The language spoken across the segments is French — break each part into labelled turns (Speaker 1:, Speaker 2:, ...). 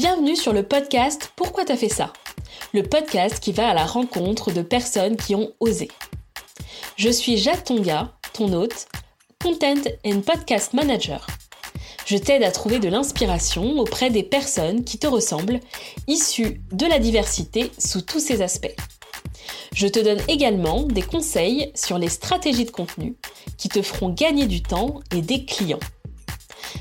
Speaker 1: Bienvenue sur le podcast Pourquoi t'as fait ça? Le podcast qui va à la rencontre de personnes qui ont osé. Je suis Jade Tonga, ton hôte, Content and Podcast Manager. Je t'aide à trouver de l'inspiration auprès des personnes qui te ressemblent, issues de la diversité sous tous ses aspects. Je te donne également des conseils sur les stratégies de contenu qui te feront gagner du temps et des clients.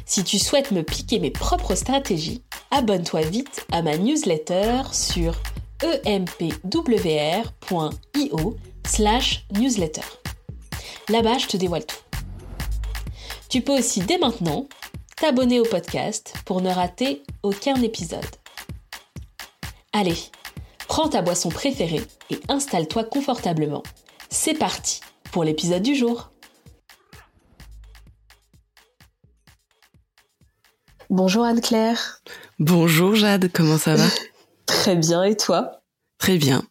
Speaker 1: Si tu souhaites me piquer mes propres stratégies, abonne-toi vite à ma newsletter sur empwr.io slash newsletter. Là-bas, je te dévoile tout. Tu peux aussi dès maintenant t'abonner au podcast pour ne rater aucun épisode. Allez, prends ta boisson préférée et installe-toi confortablement. C'est parti pour l'épisode du jour. Bonjour Anne-Claire.
Speaker 2: Bonjour Jade, comment ça va?
Speaker 1: Très bien, et toi?
Speaker 2: Très bien.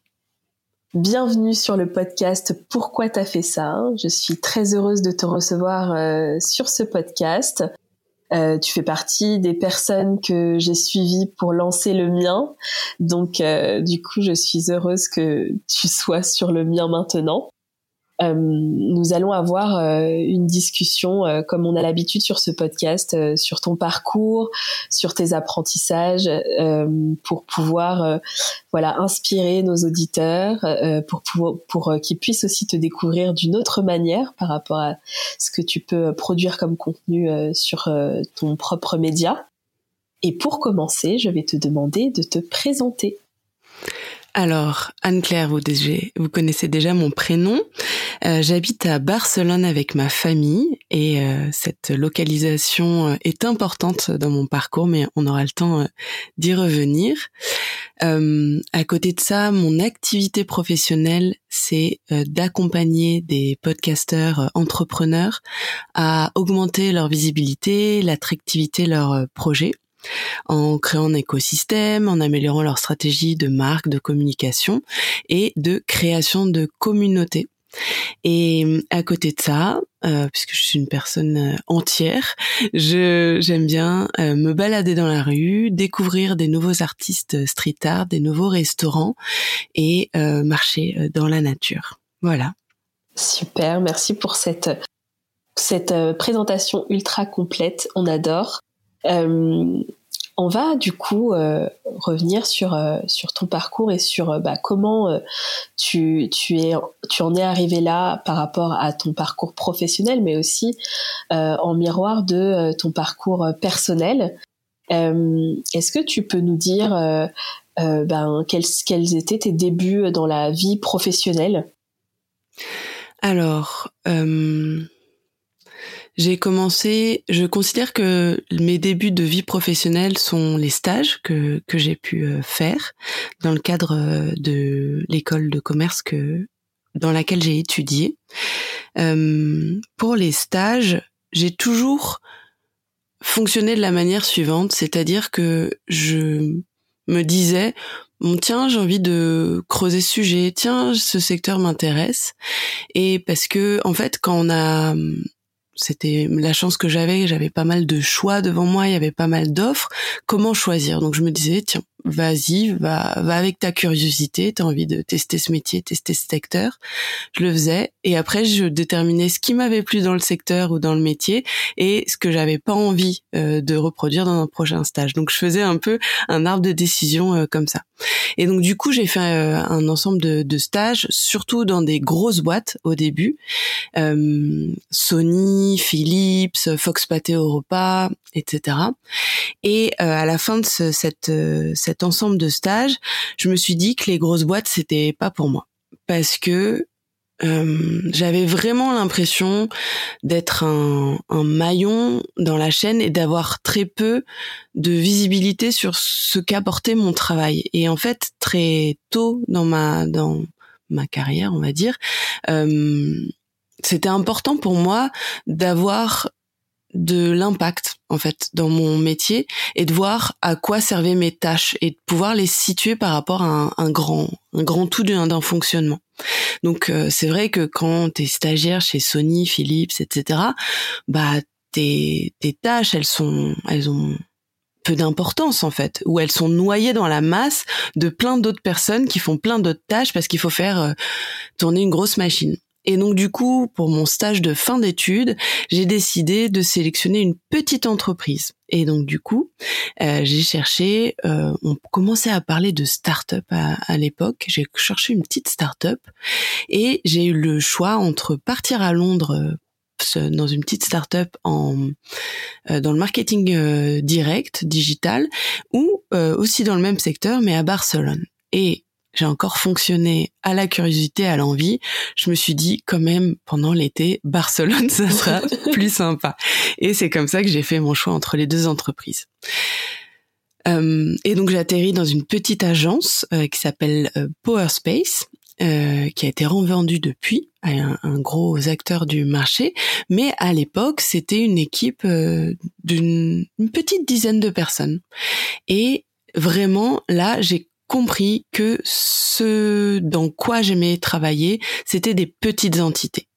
Speaker 1: Bienvenue sur le podcast Pourquoi t'as fait ça? Je suis très heureuse de te recevoir euh, sur ce podcast. Euh, tu fais partie des personnes que j'ai suivies pour lancer le mien. Donc, euh, du coup, je suis heureuse que tu sois sur le mien maintenant. Euh, nous allons avoir euh, une discussion, euh, comme on a l'habitude sur ce podcast, sur ton parcours, sur tes apprentissages, pour pouvoir voilà inspirer nos auditeurs, pour pour, pour qu'ils puissent aussi te découvrir d'une autre manière par rapport à ce que tu peux produire comme contenu sur ton propre média. Et pour commencer, je vais te demander de te présenter.
Speaker 2: Alors, Anne-Claire, vous, vous, connaissez déjà mon prénom. Euh, j'habite à Barcelone avec ma famille et euh, cette localisation euh, est importante dans mon parcours, mais on aura le temps d'y revenir. à côté de ça, mon activité professionnelle, c'est d'accompagner des podcasteurs entrepreneurs à augmenter leur visibilité, l'attractivité de leurs projets en créant un écosystème, en améliorant leur stratégie de marque, de communication et de création de communauté. Et euh, à côté de ça, euh, puisque je suis une personne euh, entière, je j'aime bien me balader dans la rue, découvrir des nouveaux artistes street art, des nouveaux restaurants et marcher dans la nature. Voilà.
Speaker 1: Super, merci pour cette cette présentation ultra complète. On adore. Euh, on va du coup euh, revenir sur euh, sur ton parcours et sur bah, comment tu tu es tu en es arrivé là par rapport à ton parcours professionnel, mais aussi en miroir de ton parcours personnel. Est-ce que tu peux nous dire ben, quels, quels étaient tes débuts dans la vie professionnelle?
Speaker 2: Alors, j'ai commencé, je considère que mes débuts de vie professionnelle sont les stages que, que j'ai pu euh, faire dans le cadre euh, de l'école de commerce que, dans laquelle j'ai étudié. Euh, pour les stages, j'ai toujours fonctionné de la manière suivante, c'est-à-dire que je me disais, bon tiens j'ai envie de creuser ce sujet tiens ce secteur m'intéresse et parce que en fait quand on a c'était la chance que j'avais, j'avais pas mal de choix devant moi, il y avait pas mal d'offres. Comment choisir? Donc je me disais tiens, vas-y, va, va avec ta curiosité, tu as envie de tester ce métier, tester ce secteur. Je le faisais et après je déterminais ce qui m'avait plu dans le secteur ou dans le métier et ce que j'avais pas envie euh, de reproduire dans un prochain stage. Donc je faisais un peu un arbre de décision euh, comme ça. Et donc du coup j'ai fait euh, un ensemble de, de, stages, surtout dans des grosses boîtes au début, Sony, Philips, Fox Pathé Europa, etc. Et à la fin de ce, cette, cette ensemble de stages, je me suis dit que les grosses boîtes c'était pas pour moi parce que euh, j'avais vraiment l'impression d'être un, maillon dans la chaîne et d'avoir très peu de visibilité sur ce qu'apportait mon travail. Et en fait, très tôt dans ma dans ma carrière, on va dire, euh, c'était important pour moi d'avoir de l'impact en fait dans mon métier et de voir à quoi servaient mes tâches et de pouvoir les situer par rapport à un, grand un grand tout d'un fonctionnement. Donc euh, c'est vrai que quand tu es stagiaire chez Sony, Philips, etc. bah tes tes tâches elles sont elles ont peu d'importance en fait, où elles sont noyées dans la masse de plein d'autres personnes qui font plein d'autres tâches parce qu'il faut faire euh, tourner une grosse machine. Et donc du coup, pour mon stage de fin d'études, j'ai décidé de sélectionner une petite entreprise. Et donc du coup, euh, j'ai cherché, euh, on commençait à parler de start-up à, à l'époque, j'ai cherché une petite start-up et j'ai eu le choix entre partir à Londres dans une petite start-up en euh, dans le marketing euh, direct digital ou euh, aussi dans le même secteur mais à Barcelone et j'ai encore fonctionné à la curiosité, à l'envie. Je me suis dit quand même pendant l'été, Barcelone, ça sera plus sympa. Et c'est comme ça que j'ai fait mon choix entre les deux entreprises. Euh, et donc j'ai atterri dans une petite agence euh, qui s'appelle euh, Power Space euh, qui a été revendu depuis à un, gros acteur du marché, mais à l'époque c'était une équipe d'une petite dizaine de personnes. Et vraiment là j'ai compris que ce dans quoi j'aimais travailler, c'était des petites entités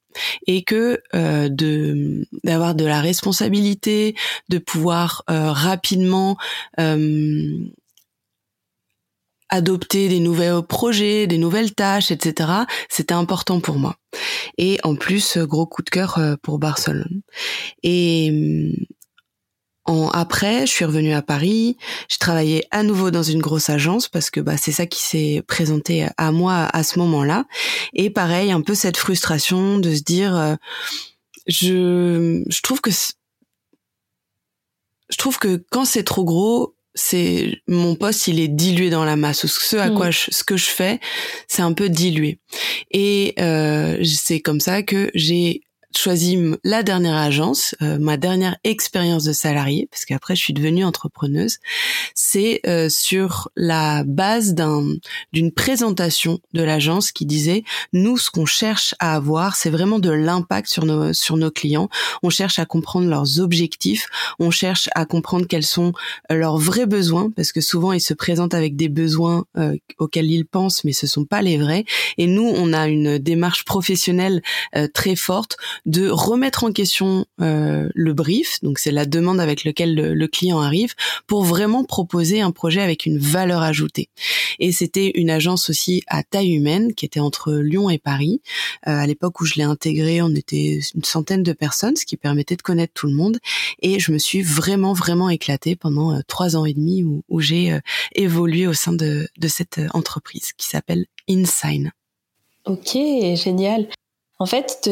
Speaker 2: et que euh, de d'avoir de la responsabilité, de pouvoir euh, rapidement euh, adopter des nouveaux projets, des nouvelles tâches, etc. C'était important pour moi. Et en plus, gros coup de cœur euh, pour Barcelone. Et en, après, je suis revenue à Paris. J'ai travaillé à nouveau dans une grosse agence parce que bah, c'est ça qui s'est présenté à moi à ce moment-là. Et pareil, un peu cette frustration de se dire, euh, je, je trouve que je trouve que quand c'est trop gros, c'est mon poste il est dilué dans la masse ce à quoi mm. je, ce que je fais c'est un peu dilué et euh, c'est comme ça que j'ai choisi la dernière agence, euh, ma dernière expérience de salarié, parce qu'après je suis devenue entrepreneuse, c'est euh, sur la base d'un d'une présentation de l'agence qui disait nous ce qu'on cherche à avoir, c'est vraiment de l'impact sur nos sur nos clients. On cherche à comprendre leurs objectifs, on cherche à comprendre quels sont euh, leurs vrais besoins, parce que souvent ils se présentent avec des besoins auxquels ils pensent, mais ce sont pas les vrais. Et nous on a une démarche professionnelle très forte de remettre en question euh, le brief, donc c'est la demande avec laquelle le, client arrive, pour vraiment proposer un projet avec une valeur ajoutée. Et c'était une agence aussi à taille humaine qui était entre Lyon et Paris. Euh, à l'époque où je l'ai intégrée, on était une centaine de personnes, ce qui permettait de connaître tout le monde. Et je me suis vraiment vraiment éclatée pendant euh, trois ans et demi où, où j'ai évolué au sein de, de cette entreprise qui s'appelle InSign.
Speaker 1: Ok, génial. En fait,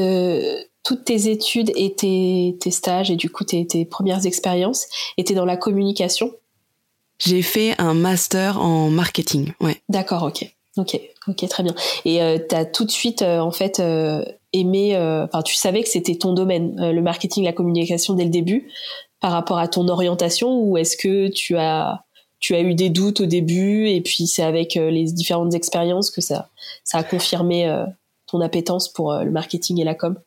Speaker 1: toutes tes études et tes, stages et du coup tes, premières expériences étaient dans la communication?
Speaker 2: J'ai fait un master en marketing, ouais.
Speaker 1: D'accord, ok. Ok, ok, très bien. Et euh, tu as tout de suite, euh, en fait, euh, aimé, enfin, tu savais que c'était ton domaine, le marketing, la communication dès le début, par rapport à ton orientation, ou est-ce que tu as, tu as eu des doutes au début, et puis c'est avec les différentes expériences que ça, ça a confirmé ton appétence pour le marketing et la com?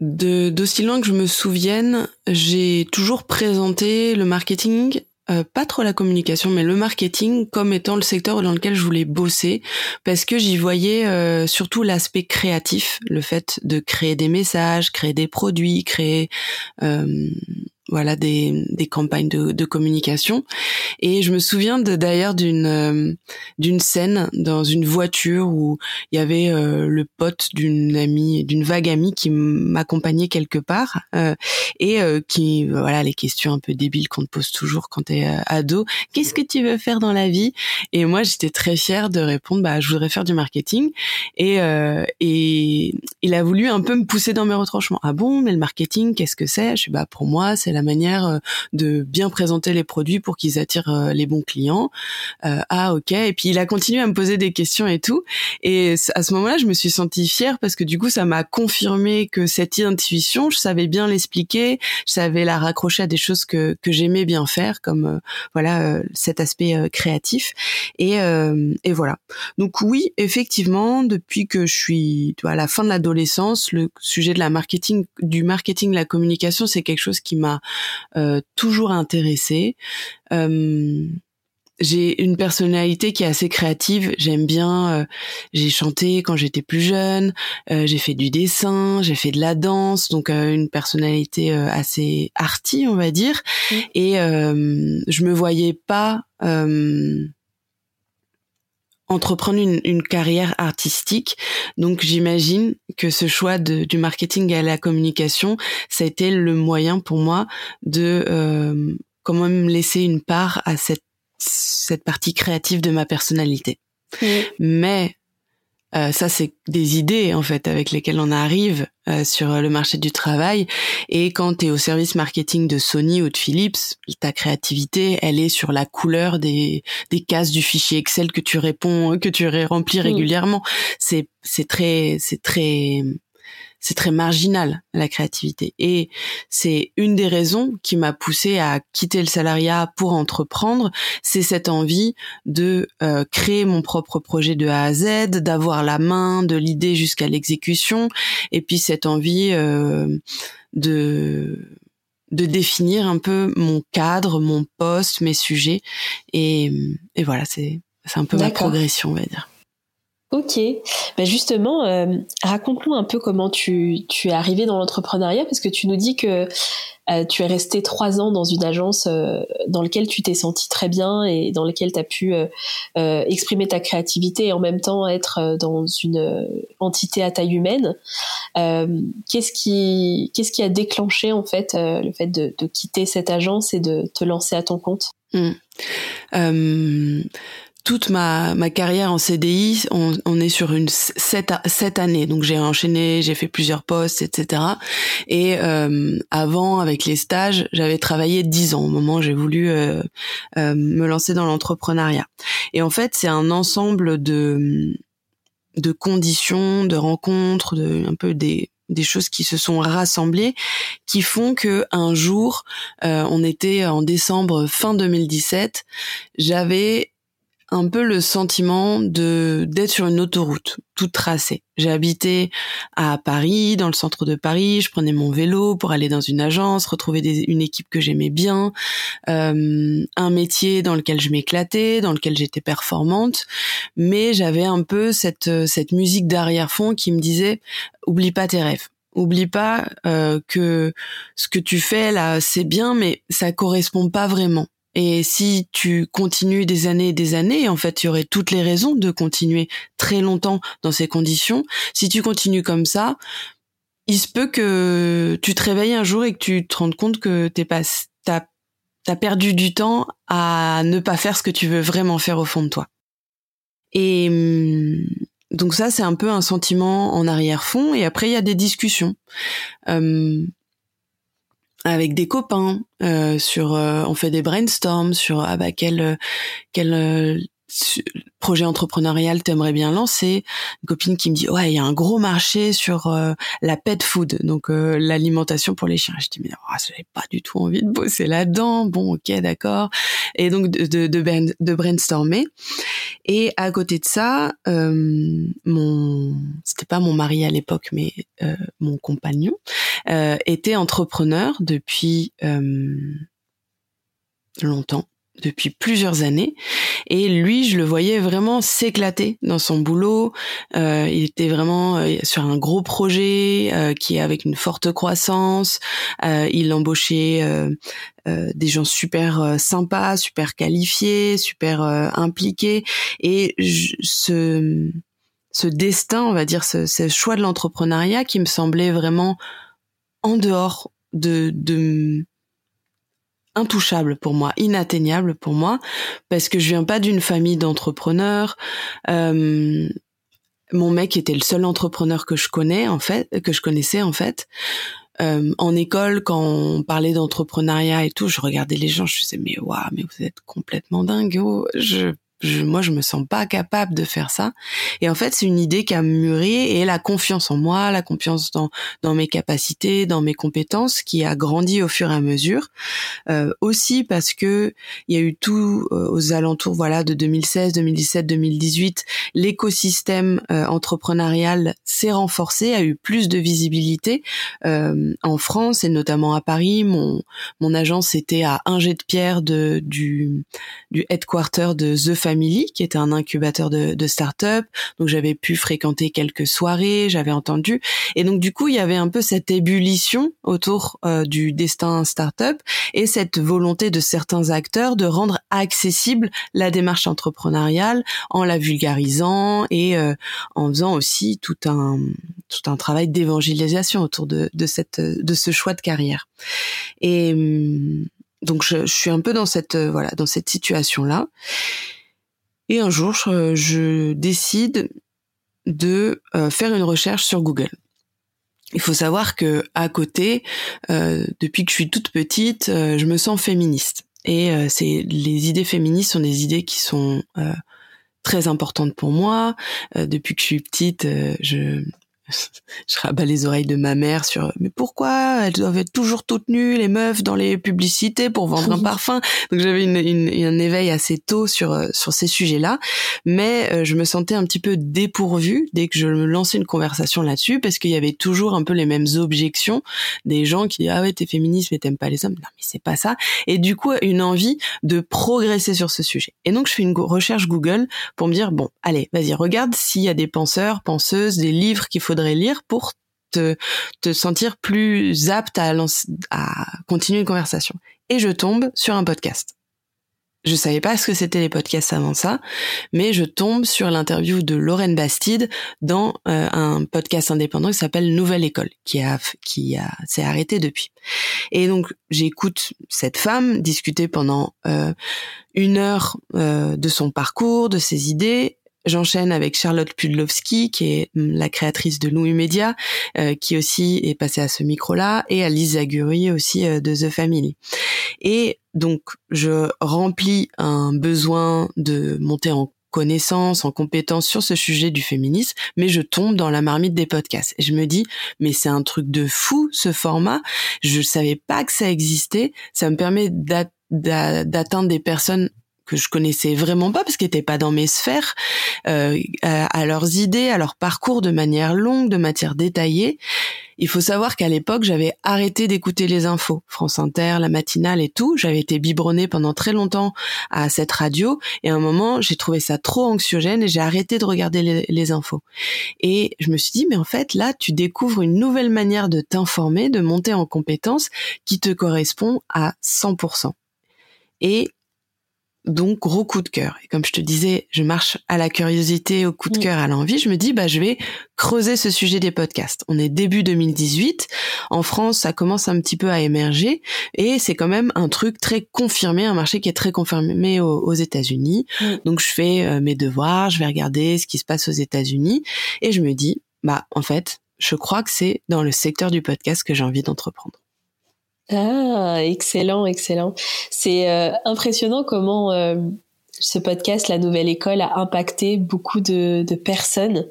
Speaker 2: De d'aussi loin que je me souvienne, j'ai toujours présenté le marketing, euh, pas trop la communication, mais le marketing comme étant le secteur dans lequel je voulais bosser, parce que j'y voyais euh, surtout l'aspect créatif, le fait de créer des messages, créer des produits, créer euh, voilà des, des campagnes de, de, communication. Et je me souviens d'ailleurs d'une euh, d'une scène dans une voiture où il y avait euh, le pote d'une amie d'une vague amie qui m'accompagnait quelque part euh, et qui voilà les questions un peu débiles qu'on te pose toujours quand t'es ado. Qu'est-ce que tu veux faire dans la vie? Et moi j'étais très fière de répondre bah je voudrais faire du marketing. Et et il a voulu un peu me pousser dans mes retranchements ah bon mais le marketing qu'est-ce que c'est? Je suis bah pour moi c'est la manière euh, de bien présenter les produits pour qu'ils attirent euh, les bons clients. Euh, ah ok. Et puis il a continué à me poser des questions et tout. Et à ce moment-là, je me suis sentie fière parce que du coup, ça m'a confirmé que cette intuition, je savais bien l'expliquer, je savais la raccrocher à des choses que que j'aimais bien faire, comme voilà cet aspect créatif. Et et voilà. Donc oui, effectivement, depuis que je suis à la fin de l'adolescence, le sujet de la marketing, du marketing, la communication, c'est quelque chose qui m'a toujours intéressé. Euh, j'ai une personnalité qui est assez créative. J'aime bien. j'ai chanté quand j'étais plus jeune. j'ai fait du dessin. J'ai fait de la danse. Donc une personnalité assez arty, on va dire. Mmh. Et je me voyais pas entreprendre une, une, carrière artistique. Donc j'imagine que ce choix de, du marketing à la communication, ça a été le moyen pour moi de euh, quand même laisser une part à cette, cette partie créative de ma personnalité. Mais euh, ça, c'est des idées en fait avec lesquelles on arrive euh, sur le marché du travail. Et quand tu es au service marketing de Sony ou de Philips, ta créativité, elle est sur la couleur des, des cases du fichier Excel que tu réponds, que tu remplis régulièrement. C'est c'est très c'est très c'est très marginal la créativité. Et c'est une des raisons qui m'a poussé à quitter le salariat pour entreprendre. C'est cette envie de euh, créer mon propre projet de A à Z d'avoir la main de l'idée jusqu'à l'exécution. Et puis cette envie euh, de de définir un peu mon cadre, mon poste, mes sujets. Et, et voilà c'est c'est un peu ma progression on va dire.
Speaker 1: Ok, ben justement, euh, raconte-nous un peu comment tu, tu es arrivé dans l'entrepreneuriat, parce que tu nous dis que euh, tu es resté trois ans dans une agence euh, dans laquelle tu t'es senti très bien et dans laquelle tu as pu exprimer ta créativité et en même temps être dans une entité à taille humaine. qu'est-ce qui qu'est-ce qui a déclenché en fait le fait de, de, quitter cette agence et de te lancer à ton compte?
Speaker 2: Mmh toute ma, ma carrière en CDI, on, on est sur une sept, sept années. Donc j'ai enchaîné, j'ai fait plusieurs postes, etc. Et euh, avant, avec les stages, j'avais travaillé dix ans au moment où j'ai voulu euh, euh, me lancer dans l'entrepreneuriat. Et en fait, c'est un ensemble de de conditions, de rencontres, de un peu des des choses qui se sont rassemblées qui font que un jour on était en décembre fin 2017 j'avais un peu le sentiment de d'être sur une autoroute toute tracée. J'ai habité à Paris, dans le centre de Paris. Je prenais mon vélo pour aller dans une agence, retrouver une équipe que j'aimais bien, euh, un métier dans lequel je m'éclatais, dans lequel j'étais performante. Mais j'avais un peu cette cette musique d'arrière-fond qui me disait oublie pas tes rêves. Oublie pas euh, que ce que tu fais là, c'est bien, mais ça correspond pas vraiment. Et si tu continues des années et des années, en fait, il y aurait toutes les raisons de continuer très longtemps dans ces conditions. Si tu continues comme ça, il se peut que tu te réveilles un jour et que tu te rendes compte que t'es pas, t'as, t'as perdu du temps à ne pas faire ce que tu veux vraiment faire au fond de toi. Et hum, donc ça, c'est un peu un sentiment en arrière-fond. Et après, il y a des discussions. Hum, avec des copains euh, sur euh, on fait des brainstorms sur ah bah quel quel euh, projet entrepreneurial t'aimerais bien lancer. Une copine qui me dit ouais il y a un gros marché sur euh, la pet food donc euh, l'alimentation pour les chiens. Je dis mais oh, j'avais pas du tout envie de bosser là-dedans. Bon ok d'accord. Et donc de de, de, de brainstormer. Et à côté de ça euh, mon c'était pas mon mari à l'époque mais mon compagnon était entrepreneur depuis longtemps depuis plusieurs années. Et lui je le voyais vraiment s'éclater dans son boulot. Euh, il était vraiment euh, sur un gros projet euh, qui est avec une forte croissance. Euh, il embauchait euh, des gens super sympas super qualifiés super impliqués. Et ce ce destin on va dire ce, ce choix de l'entrepreneuriat qui me semblait vraiment en dehors de, de intouchable pour moi, inatteignable pour moi, parce que je viens pas d'une famille d'entrepreneurs. Euh, mon mec était le seul entrepreneur que je connais en fait, que je connaissais en fait. Euh, en école, quand on parlait d'entrepreneuriat et tout, je regardais les gens, je disais mais waouh, mais vous êtes complètement dingue. Oh, je je, moi, je me sens pas capable de faire ça. Et en fait, c'est une idée qui a mûri et la confiance en moi, la confiance dans, dans mes capacités, dans mes compétences, qui a grandi au fur et à mesure. Euh, aussi parce que il y a eu tout euh, aux alentours, voilà, de 2016, 2017, 2018, l'écosystème euh, entrepreneurial s'est renforcé, a eu plus de visibilité euh, en France et notamment à Paris. Mon mon agence était à un jet de pierre de du du headquarter de The Family, qui était un incubateur de, de start-up. Donc j'avais pu fréquenter quelques soirées, j'avais entendu. Et donc du coup, il y avait un peu cette ébullition autour euh, du destin start-up et cette volonté de certains acteurs de rendre accessible la démarche entrepreneuriale en la vulgarisant et euh, en faisant aussi tout un tout un travail d'évangélisation autour de, de cette de ce choix de carrière. Et hum, donc je, je, suis un peu dans cette voilà dans cette situation là. Et un jour, je, décide de euh, faire une recherche sur Google. Il faut savoir que à côté, euh, depuis que je suis toute petite, euh, je me sens féministe. Et les idées féministes sont des idées qui sont très importantes pour moi. depuis que je suis petite, je je rabats les oreilles de ma mère sur mais pourquoi elles doivent être toujours toutes nues les meufs dans les publicités pour vendre un parfum? Donc j'avais une, une, un éveil assez tôt sur euh, sur ces sujets-là. Mais euh, je me sentais un petit peu dépourvue dès que je me lançais une conversation là-dessus parce qu'il y avait toujours un peu les mêmes objections des gens qui disent ah ouais t'es féministe mais t'aimes pas les hommes non mais c'est pas ça. Et du coup une envie de progresser sur ce sujet. Et donc je fais une recherche Google pour me dire bon allez vas-y regarde s'il y a des penseurs penseuses des livres qu'il faudrait lire pour te, te sentir plus apte à, à continuer une conversation. Et je tombe sur un podcast. Je savais pas ce que c'était les podcasts avant ça, mais je tombe sur l'interview de Lorraine Bastide dans euh, un podcast indépendant qui s'appelle Nouvelle École, qui a qui a s'est arrêté depuis. Et donc j'écoute cette femme discuter pendant euh, une heure euh, de son parcours, de ses idées, J'enchaîne avec Charlotte Pudlowski, qui est hum, la créatrice de Louis Media, euh, qui aussi est passée à ce micro-là, et Alice Zaguri aussi euh, de The Family. Et donc, je remplis un besoin de monter en connaissance, en compétence sur ce sujet du féminisme, mais je tombe dans la marmite des podcasts. Et je me dis, mais c'est un truc de fou, ce format. Je savais pas que ça existait. Ça me permet d'atteindre des personnes que je connaissais vraiment pas parce qu'ils n'étaient pas dans mes sphères, euh, à, leurs idées, à leur parcours de manière longue, de matière détaillée. Il faut savoir qu'à l'époque, j'avais arrêté d'écouter les infos, France Inter, la matinale et tout. J'avais été biberonnée pendant très longtemps à cette radio et à un moment, j'ai trouvé ça trop anxiogène et j'ai arrêté de regarder les, les, infos. Et je me suis dit, mais en fait, là, tu découvres une nouvelle manière de t'informer, de monter en compétences qui te correspond à 100%. Et donc gros coup de cœur. Et comme je te disais, je marche à la curiosité, au coup de mm. cœur, à l'envie. Je me dis bah je vais creuser ce sujet des podcasts. On est début 2018. En France, ça commence un petit peu à émerger et c'est quand même un truc très confirmé, un marché qui est très confirmé aux, États-Unis. Mm. Donc je fais euh, mes devoirs, je vais regarder ce qui se passe aux États-Unis et je me dis bah en fait, je crois que c'est dans le secteur du podcast que j'ai envie d'entreprendre.
Speaker 1: Ah, excellent, excellent. C'est euh, impressionnant comment euh, ce podcast, La Nouvelle École, a impacté beaucoup de, de personnes.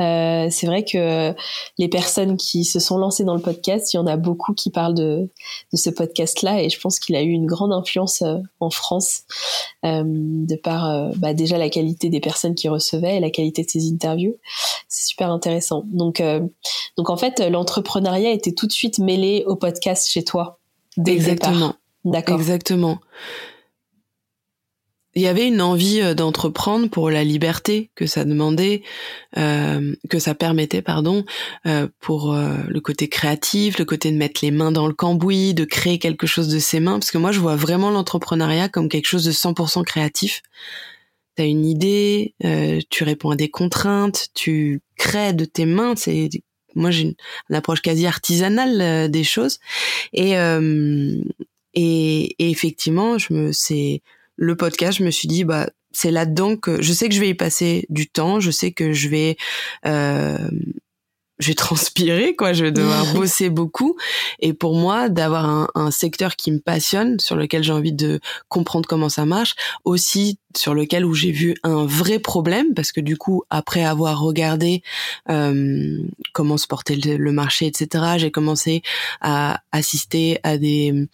Speaker 1: Euh, c'est vrai que les personnes qui se sont lancées dans le podcast, il y en a beaucoup qui parlent de, de ce podcast-là et je pense qu'il a eu une grande influence euh, en France euh, de par bah, déjà la qualité des personnes qui recevaient et la qualité de ses interviews. C'est super intéressant. Donc, donc en fait, l'entrepreneuriat était tout de suite mêlé au podcast chez toi. Dès
Speaker 2: Exactement.
Speaker 1: D'accord.
Speaker 2: Exactement il y avait une envie euh, d'entreprendre pour la liberté que ça demandait, euh, que ça permettait, pardon, euh, pour euh, le côté créatif, le côté de mettre les mains dans le cambouis, de créer quelque chose de ses mains, parce que moi je vois vraiment l'entrepreneuriat comme quelque chose de 100% créatif. T'as une idée, euh, tu réponds à des contraintes, tu crées de tes mains. C'est moi j'ai une, approche quasi artisanale des choses, et, et, et effectivement je me c'est le podcast, je me suis dit bah c'est là-dedans que je sais que je vais y passer du temps, je sais que je vais euh, je vais transpirer, quoi. Je vais devoir bosser beaucoup. Et pour moi, d'avoir un, un, secteur qui me passionne, sur lequel j'ai envie de comprendre comment ça marche, aussi sur lequel où j'ai vu un vrai problème, parce que du coup, après avoir regardé euh, comment se portait le, marché, etc., j'ai commencé à assister à des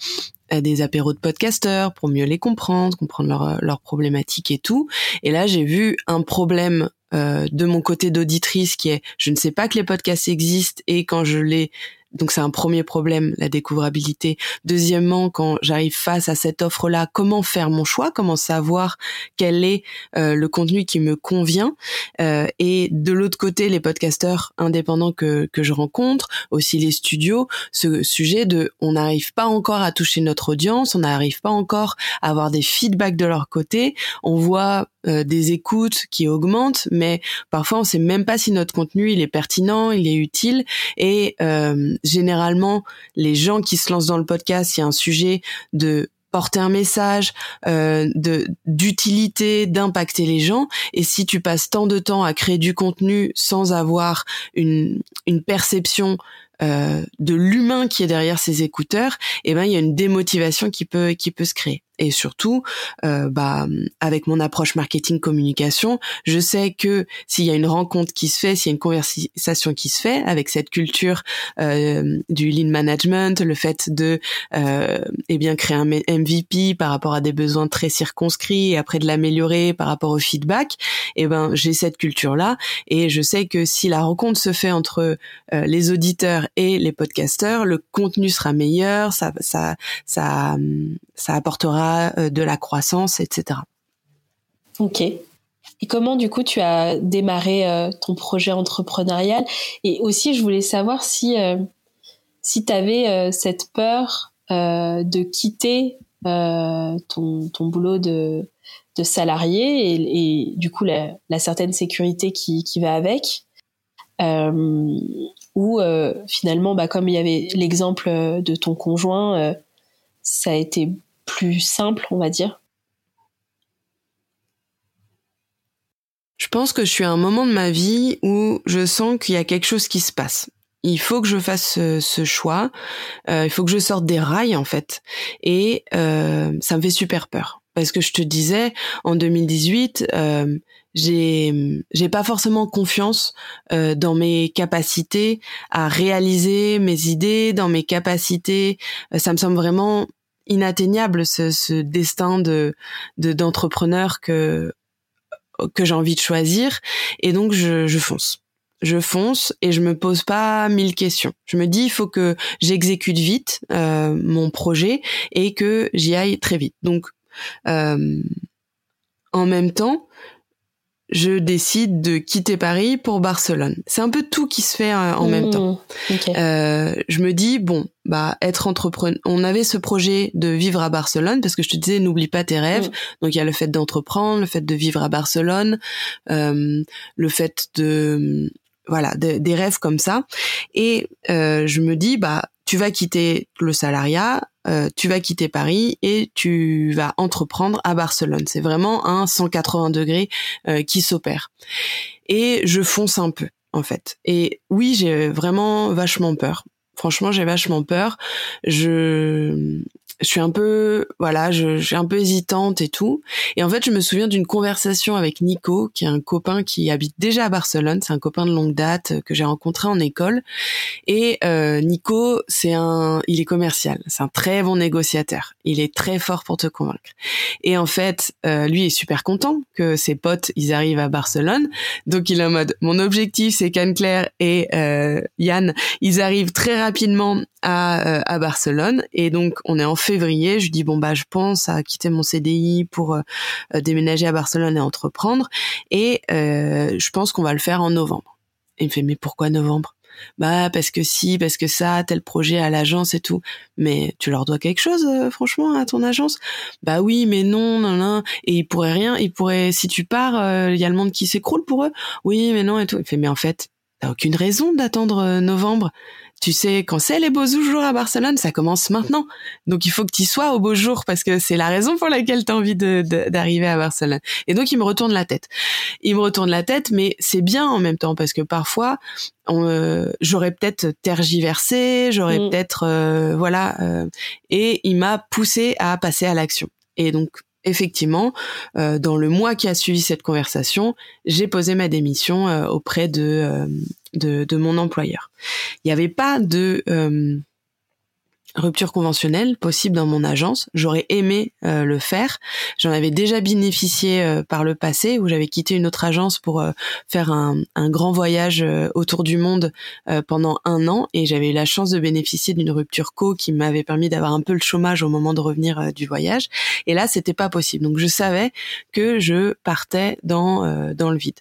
Speaker 2: à des apéros de podcasteurs pour mieux les comprendre, comprendre leurs problématiques et tout. Et là, j'ai vu un problème euh, de mon côté d'auditrice qui est je ne sais pas que les podcasts existent et quand je les donc c'est un premier problème, la découvrabilité. Deuxièmement, quand j'arrive face à cette offre-là, comment faire mon choix, comment savoir quel est euh, le contenu qui me convient. Euh, et de l'autre côté, les podcasteurs indépendants que, que je rencontre, aussi les studios, ce sujet de on n'arrive pas encore à toucher notre audience, on n'arrive pas encore à avoir des feedbacks de leur côté. On voit euh, des écoutes qui augmentent, mais parfois on sait même pas si notre contenu il est pertinent, il est utile. Et euh, généralement, les gens qui se lancent dans le podcast, il y a un sujet de porter un message, euh, de d'utilité, d'impacter les gens. Et si tu passes tant de temps à créer du contenu sans avoir une, une perception euh, de l'humain qui est derrière ces écouteurs, eh ben il y a une démotivation qui peut qui peut se créer et surtout euh, bah avec mon approche marketing communication je sais que s'il y a une rencontre qui se fait s'il y a une conversation qui se fait avec cette culture euh, du lean management le fait de euh, eh bien créer un MVP par rapport à des besoins très circonscrits et après de l'améliorer par rapport au feedback eh ben j'ai cette culture là et je sais que si la rencontre se fait entre euh, les auditeurs et les podcasteurs le contenu sera meilleur ça ça ça ça apportera euh, de la croissance, etc.
Speaker 1: Ok. Et comment du coup tu as démarré euh, ton projet entrepreneurial? Et aussi, je voulais savoir si euh, si tu avais cette peur de quitter ton, ton boulot de, de salarié et, du coup la, certaine sécurité qui, qui va avec. ou finalement, bah, comme il y avait l'exemple de ton conjoint, ça a été plus simple, on va dire
Speaker 2: Je pense que je suis à un moment de ma vie où je sens qu'il y a quelque chose qui se passe. Il faut que je fasse ce, choix. Euh, il faut que je sorte des rails en fait. Et euh, ça me fait super peur parce que je te disais en 2018, euh, j'ai pas forcément confiance euh, dans mes capacités à réaliser mes idées, dans mes capacités. ça me semble vraiment inatteignable ce, ce destin de d'entrepreneur que que j'ai envie de choisir et donc je, je fonce je fonce et je me pose pas mille questions. Je me dis il faut que j'exécute vite euh, mon projet et que j'y aille très vite. Donc euh, en même temps, je décide de quitter Paris pour Barcelone. C'est un peu tout qui se fait euh, en même temps. Mmh, euh, je me dis bon, bah être entrepreneur. On avait ce projet de vivre à Barcelone parce que je te disais n'oublie pas tes rêves. Mmh. Donc il y a le fait d'entreprendre, le fait de vivre à Barcelone, euh, le fait de voilà des rêves comme ça. Et euh, je me dis bah tu vas quitter le salariat, euh, tu vas quitter Paris et tu vas entreprendre à Barcelone. C'est vraiment un 180 degrés euh, qui s'opère. Et je fonce un peu en fait. Et oui, j'ai vraiment vachement peur. Franchement, j'ai vachement peur. Je je suis un peu voilà je, je, suis un peu hésitante et tout. Et en fait je me souviens d'une conversation avec Nico qui est un copain qui habite déjà à Barcelone. C'est un copain de longue date que j'ai rencontré en école. Et euh, Nico c'est un il est commercial. C'est un très bon négociateur. Il est très fort pour te convaincre. Et en fait euh, lui est super content que ses potes ils arrivent à Barcelone. Donc il est en mode mon objectif c'est qu'Anne Claire et euh, Yann. Ils arrivent très rapidement à, euh, à Barcelone. Et donc on est en février, je dis bon bah je pense à quitter mon CDI pour euh, euh, déménager à Barcelone et entreprendre et euh, je pense qu'on va le faire en novembre. Il me fait mais pourquoi novembre? Bah parce que si, parce que ça, tel projet à l'agence et tout. Mais tu leur dois quelque chose, franchement, à ton agence? Bah oui, mais non, non, non. Et ils pourraient rien, ils pourraient, si tu pars, il y a le monde qui s'écroule pour eux. Oui, mais non et tout. Il fait mais en fait, t'as aucune raison d'attendre novembre. Tu sais, quand c'est les beaux jours à Barcelone, ça commence maintenant. Donc il faut que tu sois au beau jour parce que c'est la raison pour laquelle tu as envie d'arriver à Barcelone. Et donc il me retourne la tête. Il me retourne la tête, mais c'est bien en même temps parce que parfois euh, j'aurais peut-être tergiversé, j'aurais mm. peut-être euh, voilà, euh, et il m'a poussé à passer à l'action. Et donc effectivement, euh, dans le mois qui a suivi cette conversation, j'ai posé ma démission euh, auprès de, de, de, mon employeur. Il n'y avait pas de rupture conventionnelle possible dans mon agence. J'aurais aimé euh, le faire. J'en avais déjà bénéficié euh, par le passé où j'avais quitté une autre agence pour euh, faire un, un, grand voyage autour du monde pendant un an et j'avais eu la chance de bénéficier d'une rupture co qui m'avait permis d'avoir un peu le chômage au moment de revenir du voyage. Et là, c'était pas possible. Donc je savais que je partais dans dans le vide.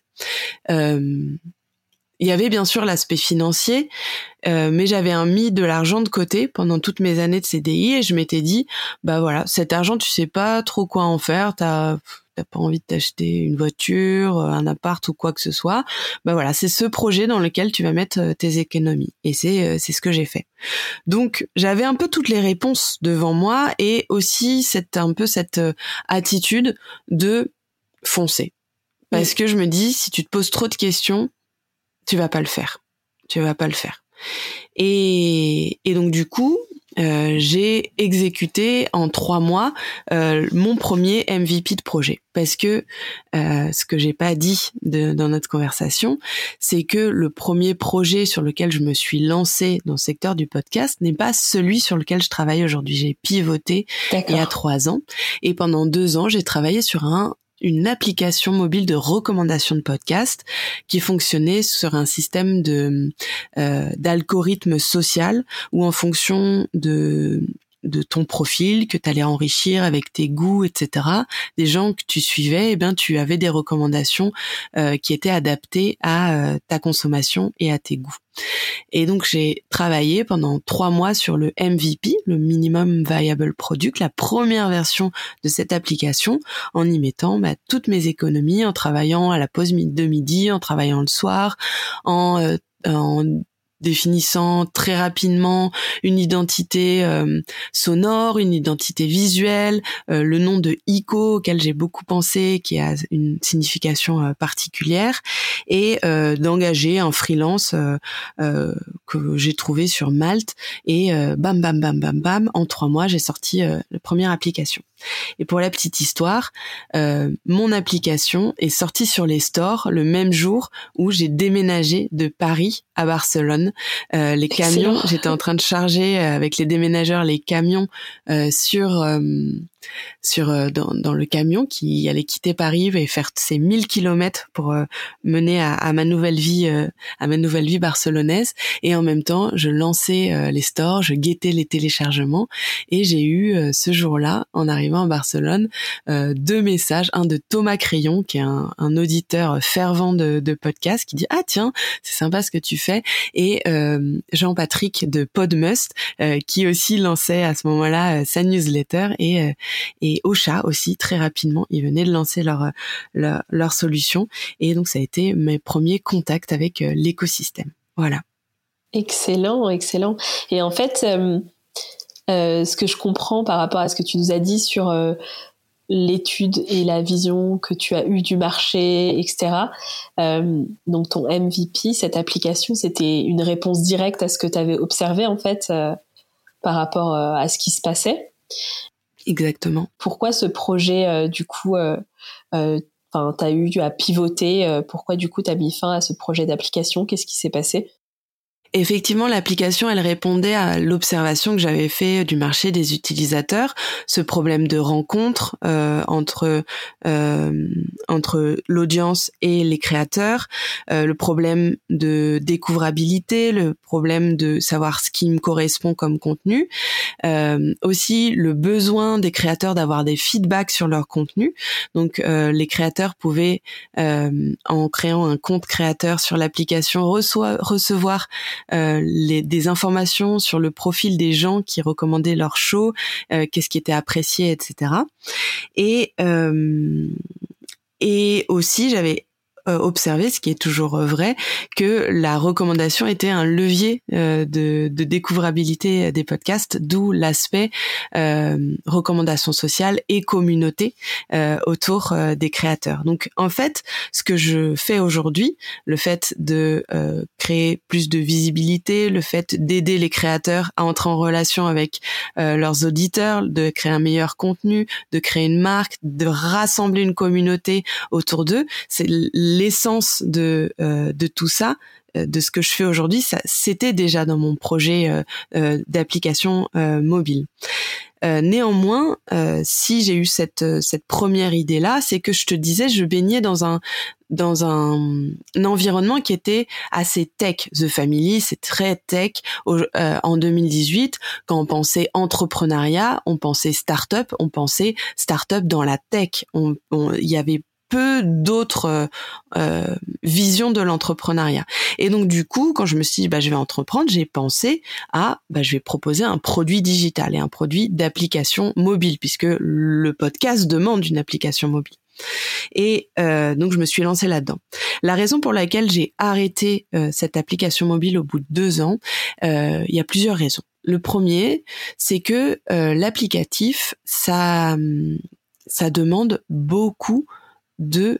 Speaker 2: Il y avait bien sûr l'aspect financier, euh, mais j'avais un mis de l'argent de côté pendant toutes mes années de CDI et je m'étais dit, bah voilà, cet argent, tu sais pas trop quoi en faire, t'as t'as pas envie de t'acheter une voiture, un appart ou quoi que ce soit, bah voilà, c'est ce projet dans lequel tu vas mettre euh, tes économies. Et c'est euh, c'est ce que j'ai fait. Donc j'avais un peu toutes les réponses devant moi et aussi cette un peu cette attitude de foncer. Parce que je me dis, si tu te poses trop de questions, tu vas pas le faire. Tu vas pas le faire. Et, et donc du coup, euh, j'ai exécuté en trois mois euh, mon premier MVP de projet parce que euh, ce que j'ai pas dit dans notre conversation, c'est que le premier projet sur lequel je me suis lancée dans le secteur du podcast n'est pas celui sur lequel je travaille aujourd'hui. J'ai pivoté il y a trois ans et pendant deux ans j'ai travaillé sur un une application mobile de recommandation de podcast qui fonctionnait sur un système de euh, d'algorithme social où en fonction de de ton profil que tu allais enrichir avec tes goûts, etc. Des gens que tu suivais, eh bien tu avais des recommandations euh, qui étaient adaptées à euh, ta consommation et à tes goûts. Et donc j'ai travaillé pendant trois mois sur le MVP, le Minimum Viable Product, la première version de cette application, en y mettant bah, toutes mes économies, en travaillant à la pause de midi, en travaillant le soir, en, euh, en définissant très rapidement une identité euh, sonore, une identité visuelle, euh, le nom de ICO auquel j'ai beaucoup pensé, qui a une signification euh, particulière, et d'engager un freelance que j'ai trouvé sur Malte, et bam bam bam bam bam, en trois mois j'ai sorti la première application. Et pour la petite histoire, mon application est sortie sur les stores le même jour où j'ai déménagé de Paris à Barcelone. Euh, les camions, j'étais en train de charger euh, avec les déménageurs les camions euh, sur sur euh, dans, dans, le camion qui allait quitter Paris et faire ses 1000 kilomètres pour euh, mener à, à, ma nouvelle vie euh, à ma nouvelle vie barcelonaise. Et en même temps je lançais les stores je guettais les téléchargements. Et j'ai eu ce jour-là en arrivant à Barcelone deux messages. Un de Thomas Crayon qui est un, un auditeur fervent de, de podcast qui dit ah tiens c'est sympa ce que tu fais et Jean-Patrick de Podmust qui aussi lançait à ce moment-là sa newsletter. Et et Ocha aussi très rapidement ils venaient de lancer leur, leur, solution et donc ça a été mes premiers contacts avec euh, l'écosystème voilà
Speaker 1: excellent excellent et en fait euh, euh, ce que je comprends par rapport à ce que tu nous as dit sur l'étude et la vision que tu as eue du marché, etc. donc ton MVP, cette application, c'était une réponse directe à ce que tu avais observé en fait par rapport à ce qui se passait.
Speaker 2: Exactement.
Speaker 1: Pourquoi ce projet, euh, du coup, euh, euh, enfin, t'as eu à pivoter Pourquoi, du coup, t'as mis fin à ce projet d'application? Qu'est-ce qui s'est passé?
Speaker 2: Effectivement, l'application, elle répondait à l'observation que j'avais fait du marché des utilisateurs, ce problème de rencontre euh, entre euh, entre l'audience et les créateurs, euh, le problème de découvrabilité, le problème de savoir ce qui me correspond comme contenu, aussi le besoin des créateurs d'avoir des feedbacks sur leur contenu. Donc, les créateurs pouvaient, en créant un compte créateur sur l'application, recevoir euh, les, des informations sur le profil des gens qui recommandaient leur show, euh, qu'est-ce qui était apprécié, etc. Et euh, et aussi j'avais observé, ce qui est toujours vrai, que la recommandation était un levier de, de, découvrabilité des podcasts, d'où l'aspect recommandation sociale et communauté autour des créateurs. Donc en fait, ce que je fais aujourd'hui, le fait de créer plus de visibilité, le fait d'aider les créateurs à entrer en relation avec leurs auditeurs, de créer un meilleur contenu, de créer une marque, de rassembler une communauté autour d'eux. C'est l'essence de euh, de tout ça euh, de ce que je fais aujourd'hui, ça c'était déjà dans mon projet euh, d'application mobile. néanmoins, si j'ai eu cette cette première idée là, c'est que je te disais, je baignais dans un dans un, environnement qui était assez tech. The Family, c'est très tech. en 2018, quand on pensait entrepreneuriat, on pensait start-up, on pensait start-up dans la tech. Il on, y avait peu d'autres euh, euh, visions de l'entrepreneuriat. Et donc du coup, quand je me suis dit bah je vais entreprendre, j'ai pensé à bah je vais proposer un produit digital et un produit d'application mobile puisque le podcast demande une application mobile. Et euh, donc je me suis lancée là-dedans. La raison pour laquelle j'ai arrêté cette application mobile au bout de deux ans, il y a plusieurs raisons. Le premier, c'est que l'applicatif, ça, ça demande beaucoup de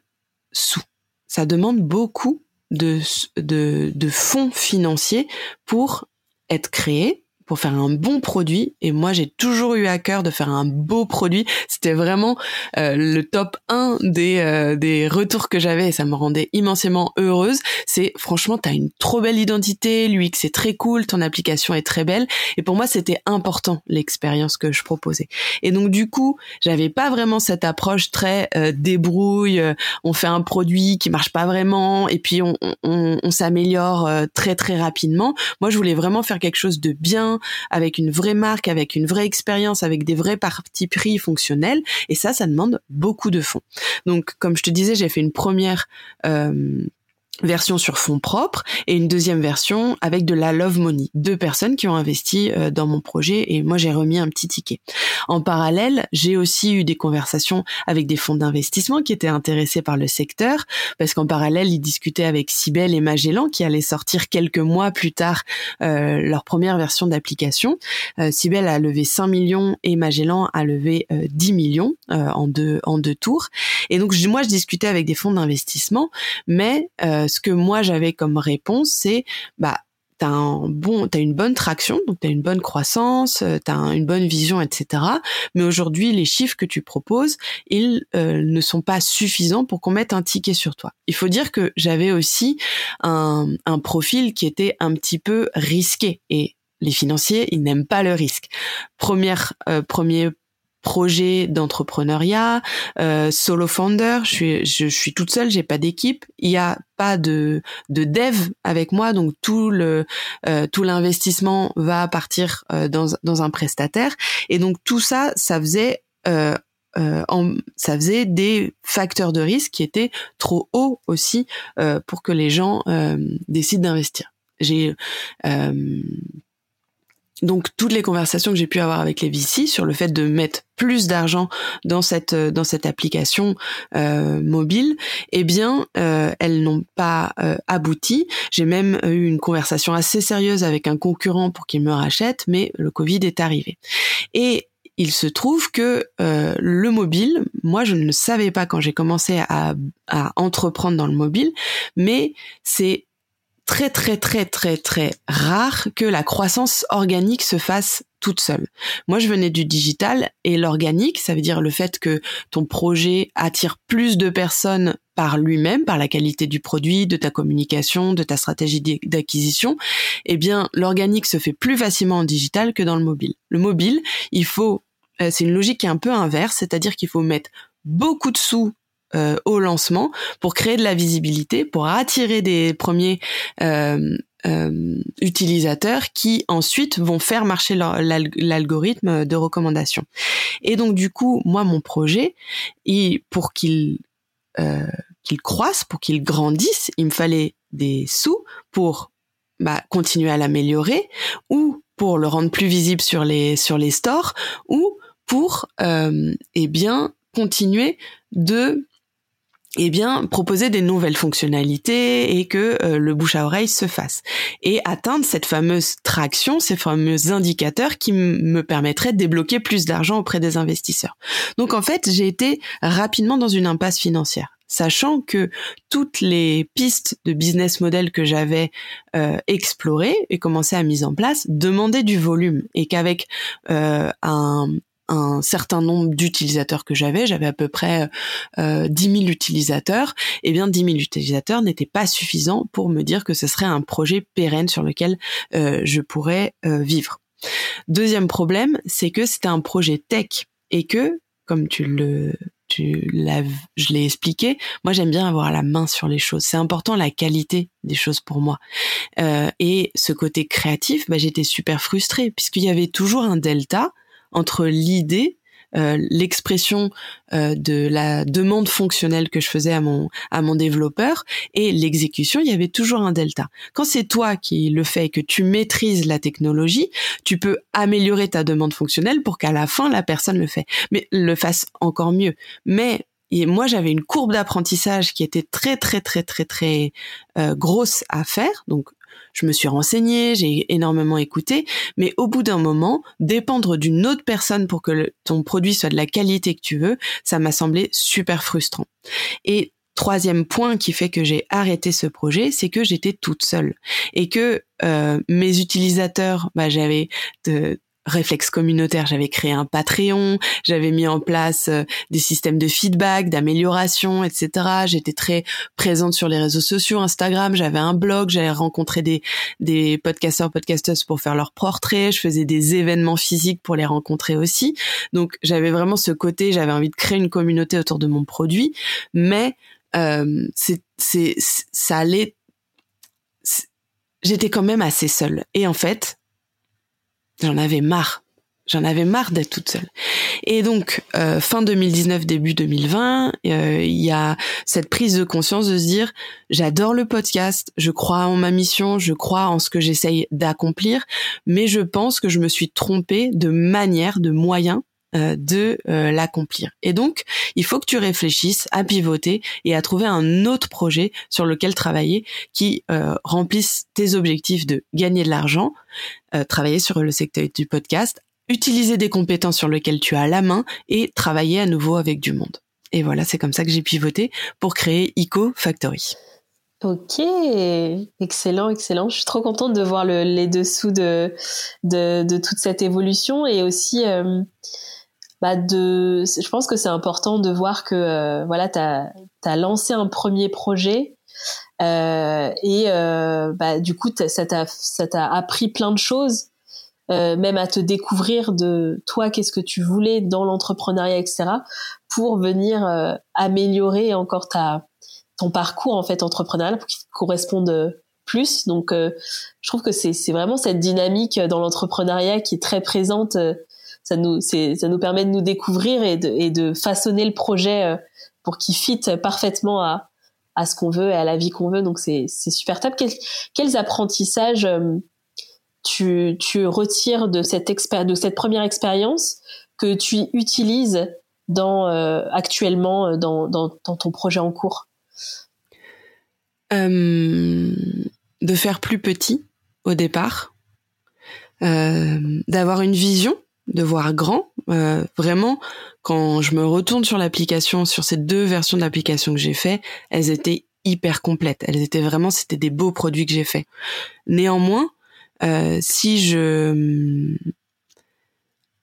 Speaker 2: sous. Ça demande beaucoup de, de, de fonds financiers pour être créé, pour faire un bon produit. Et moi, j'ai toujours eu à cœur de faire un beau produit. C'était vraiment euh, le top 1 des, euh, des retours que j'avais et ça me rendait immensément heureuse. C'est franchement, tu as une trop belle identité, l'UX c'est très cool, ton application est très belle. Et pour moi, c'était important l'expérience que je proposais. Et donc du coup, j'avais pas vraiment cette approche très euh, débrouille. on fait un produit qui marche pas vraiment et puis on, on, on s'améliore très très rapidement. Moi, je voulais vraiment faire quelque chose de bien avec une vraie marque, avec une vraie expérience, avec des vrais partis pris fonctionnels. Et ça, ça demande beaucoup de fonds. Donc, comme je te disais, j'ai fait une première euh, version sur fonds propres et une deuxième version avec de la love money. Deux personnes qui ont investi euh, dans mon projet et moi j'ai remis un petit ticket. En parallèle, j'ai aussi eu des conversations avec des fonds d'investissement qui étaient intéressés par le secteur parce qu'en parallèle, ils discutaient avec Cybelle et Magellan qui allaient sortir quelques mois plus tard euh, leur première version d'application. Euh, a levé 5 millions et Magellan a levé 10 euh, millions en deux en deux tours. Et donc moi je discutais avec des fonds d'investissement mais euh, ce que moi j'avais comme réponse, c'est bah t'as un bon, t'as une bonne traction, donc t'as une bonne croissance, euh, t'as une bonne vision, etc. Mais aujourd'hui, les chiffres que tu proposes, ils euh, ne sont pas suffisants pour qu'on mette un ticket sur toi. Il faut dire que j'avais aussi un, profil qui était un petit peu risqué et les financiers, ils n'aiment pas le risque. Première, premier projet d'entrepreneuriat, euh, solo founder. Je suis, je, suis toute seule, j'ai pas d'équipe. Il y a pas de de dev avec moi, donc tout le euh, tout l'investissement va partir euh, dans dans un prestataire. Et donc tout ça, ça faisait euh, en, ça faisait des facteurs de risque qui étaient trop hauts aussi pour que les gens décident d'investir. J'ai donc toutes les conversations que j'ai pu avoir avec les VC sur le fait de mettre plus d'argent dans cette euh, dans cette application euh, mobile, eh bien euh, elles n'ont pas abouti. J'ai même eu une conversation assez sérieuse avec un concurrent pour qu'il me rachète, mais le Covid est arrivé. Et il se trouve que le mobile, moi je ne savais pas quand j'ai commencé à, à entreprendre dans le mobile, mais c'est très très très très très rare que la croissance organique se fasse toute seule. Moi, je venais du digital et l'organique, ça veut dire le fait que ton projet attire plus de personnes par lui-même, par la qualité du produit, de ta communication, de ta stratégie d'acquisition. Eh bien, l'organique se fait plus facilement en digital que dans le mobile. Le mobile, il faut, euh, c'est une logique qui est un peu inverse, c'est-à-dire qu'il faut mettre beaucoup de sous euh, au lancement pour créer de la visibilité, pour attirer des premiers euh, euh, utilisateurs qui ensuite vont faire marcher l'algorithme de recommandation. Et donc du coup, moi mon projet, pour qu'il qu'il croisse, pour qu'il grandisse, il me fallait des sous pour bah, continuer à l'améliorer ou pour le rendre plus visible sur les sur les stores ou pour euh, eh bien continuer de eh bien proposer des nouvelles fonctionnalités et que euh, le bouche à oreille se fasse. Et atteindre cette fameuse traction, ces fameux indicateurs qui me permettraient de débloquer plus d'argent auprès des investisseurs. Donc en fait, j'ai été rapidement dans une impasse financière. Sachant que toutes les pistes de business model que j'avais euh, explorées et commencé à mise en place demandaient du volume. Et qu'avec euh, un, un certain nombre d'utilisateurs que j'avais, j'avais à peu près euh, 10 000 utilisateurs, et eh bien 10 000 utilisateurs n'étaient pas suffisants pour me dire que ce serait un projet pérenne sur lequel euh, je pourrais euh, vivre. Deuxième problème, c'est que c'était un projet tech et que, comme tu le tu l'as, je l'ai expliqué. Moi, j'aime bien avoir la main sur les choses. C'est important la qualité des choses pour moi. Euh, et ce côté créatif, bah, j'étais super frustrée puisqu'il y avait toujours un delta entre l'idée euh, l'expression euh, de la demande fonctionnelle que je faisais à mon à mon développeur et l'exécution, il y avait toujours un delta. Quand c'est toi qui le fais, que tu maîtrises la technologie, tu peux améliorer ta demande fonctionnelle pour qu'à la fin la personne le fait, mais le fasse encore mieux. Mais et moi, j'avais une courbe d'apprentissage qui était très, très, très, très, très euh, grosse à faire. Donc, je me suis renseignée, j'ai énormément écouté, mais au bout d'un moment, dépendre d'une autre personne pour que ton produit soit de la qualité que tu veux, ça m'a semblé super frustrant. Et troisième point qui fait que j'ai arrêté ce projet, c'est que j'étais toute seule et que euh, mes utilisateurs, bah, j'avais de, réflexe communautaire. J'avais créé un Patreon, j'avais mis en place euh, des systèmes de feedback, d'amélioration, etc. J'étais très présente sur les réseaux sociaux, Instagram, j'avais un blog, j'avais rencontré des, des podcasteurs, podcasteuses pour faire leurs portraits, je faisais des événements physiques pour les rencontrer aussi. Donc j'avais vraiment ce côté, j'avais envie de créer une communauté autour de mon produit, mais euh, c'est, c'est, ça allait, j'étais quand même assez seule. Et en fait, J'en avais marre. J'en avais marre d'être toute seule. Et donc, euh, fin 2019, début 2020, euh, il y a cette prise de conscience de se dire, j'adore le podcast, je crois en ma mission, je crois en ce que j'essaye d'accomplir, mais je pense que je me suis trompée de manière, de moyen de euh, l'accomplir. Et donc, il faut que tu réfléchisses à pivoter et à trouver un autre projet sur lequel travailler qui euh, remplisse tes objectifs de gagner de l'argent, travailler sur le secteur du podcast, utiliser des compétences sur lesquelles tu as la main et travailler à nouveau avec du monde. Et voilà, c'est comme ça que j'ai pivoté pour créer Eco Factory.
Speaker 1: Ok, excellent, excellent. Je suis trop contente de voir les dessous de, de, toute cette évolution et aussi bah je pense que c'est important de voir que euh, voilà tu as, lancé un premier projet euh, et euh, bah, du coup ça t'a appris plein de choses même à te découvrir de toi qu'est-ce que tu voulais dans l'entrepreneuriat etc pour venir améliorer encore ta ton parcours en fait entrepreneurial pour qu'il corresponde plus. Donc je trouve que c'est vraiment cette dynamique dans l'entrepreneuriat qui est très présente ça nous c'est ça nous permet de nous découvrir et de, et de façonner le projet euh, pour qu'il fit parfaitement à à ce qu'on veut et à la vie qu'on veut. Donc c'est c'est super top. Quels, quels apprentissages euh, tu tu retires de cette de cette première expérience que tu utilises dans euh, actuellement dans, dans dans ton projet en cours?
Speaker 2: De faire plus petit au départ. D'avoir une vision de voir grand. Euh, vraiment, quand je me retourne sur l'application, sur ces deux versions d'application que j'ai fait, elles étaient hyper complètes. Elles étaient vraiment, c'était des beaux produits que j'ai fait. Néanmoins, euh, si je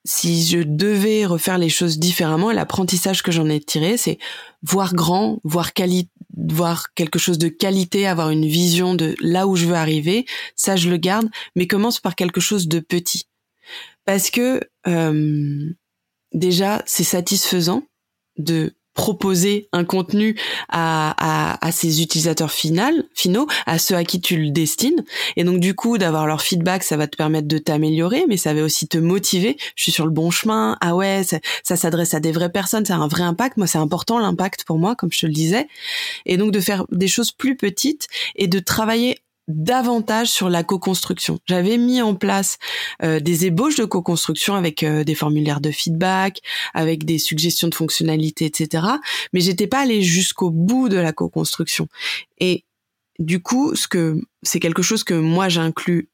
Speaker 2: si je devais refaire les choses différemment, l'apprentissage que j'en ai tiré, c'est voir grand, voir quali voir quelque chose de qualité, avoir une vision de là où je veux arriver. Ça, je le garde, mais commence par quelque chose de petit parce que euh, déjà c'est satisfaisant de proposer un contenu à, à, à ses utilisateurs final, finaux, à ceux à qui tu le destines. Et donc du coup, d'avoir leur feedback, ça va te permettre de t'améliorer, mais ça va aussi te motiver. Je suis sur le bon chemin. Ah ouais, ça, ça s'adresse à des vraies personnes, ça a un vrai impact. Moi, c'est important l'impact pour moi, comme je te le disais. Et donc de faire des choses plus petites et de travailler davantage sur la co-construction. J'avais mis en place euh, des ébauches de co-construction avec euh, des formulaires de feedback, avec des suggestions de fonctionnalités, etc. Mais j'étais pas allée jusqu'au bout de la co-construction. Et du coup, ce que c'est quelque chose que moi j'inclus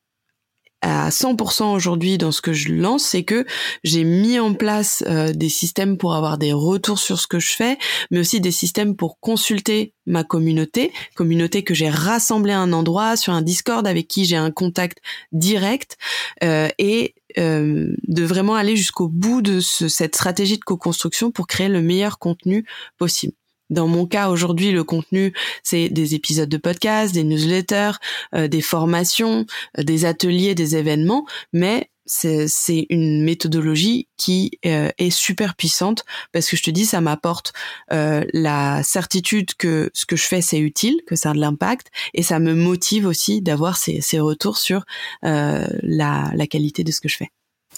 Speaker 2: à 100% aujourd'hui dans ce que je lance, c'est que j'ai mis en place euh, des systèmes pour avoir des retours sur ce que je fais, mais aussi des systèmes pour consulter ma communauté, communauté que j'ai rassemblée à un endroit sur un Discord avec qui j'ai un contact direct euh, et euh, de vraiment aller jusqu'au bout de ce, cette stratégie de co-construction pour créer le meilleur contenu possible. Dans mon cas aujourd'hui, le contenu, c'est des épisodes de podcast, des newsletters, euh, des formations, euh, des ateliers, des événements, mais c'est une méthodologie qui euh, est super puissante parce que je te dis, ça m'apporte la certitude que ce que je fais, c'est utile, que ça a de l'impact, et ça me motive aussi d'avoir ces, ces, retours sur la, la qualité de ce que je fais.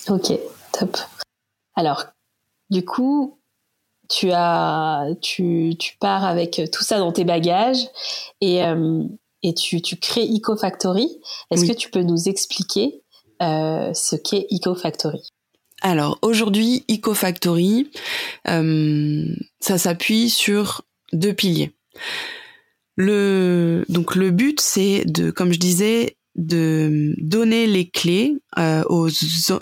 Speaker 1: Ok, top. Alors, du coup, tu as, tu, tu pars avec tout ça dans tes bagages et, euh, et tu, tu crées EcoFactory. Est-ce que tu peux nous expliquer euh, ce qu'est EcoFactory
Speaker 2: Alors aujourd'hui, EcoFactory, euh, ça s'appuie sur deux piliers. Le donc le but c'est de, comme je disais, de donner les clés euh, aux,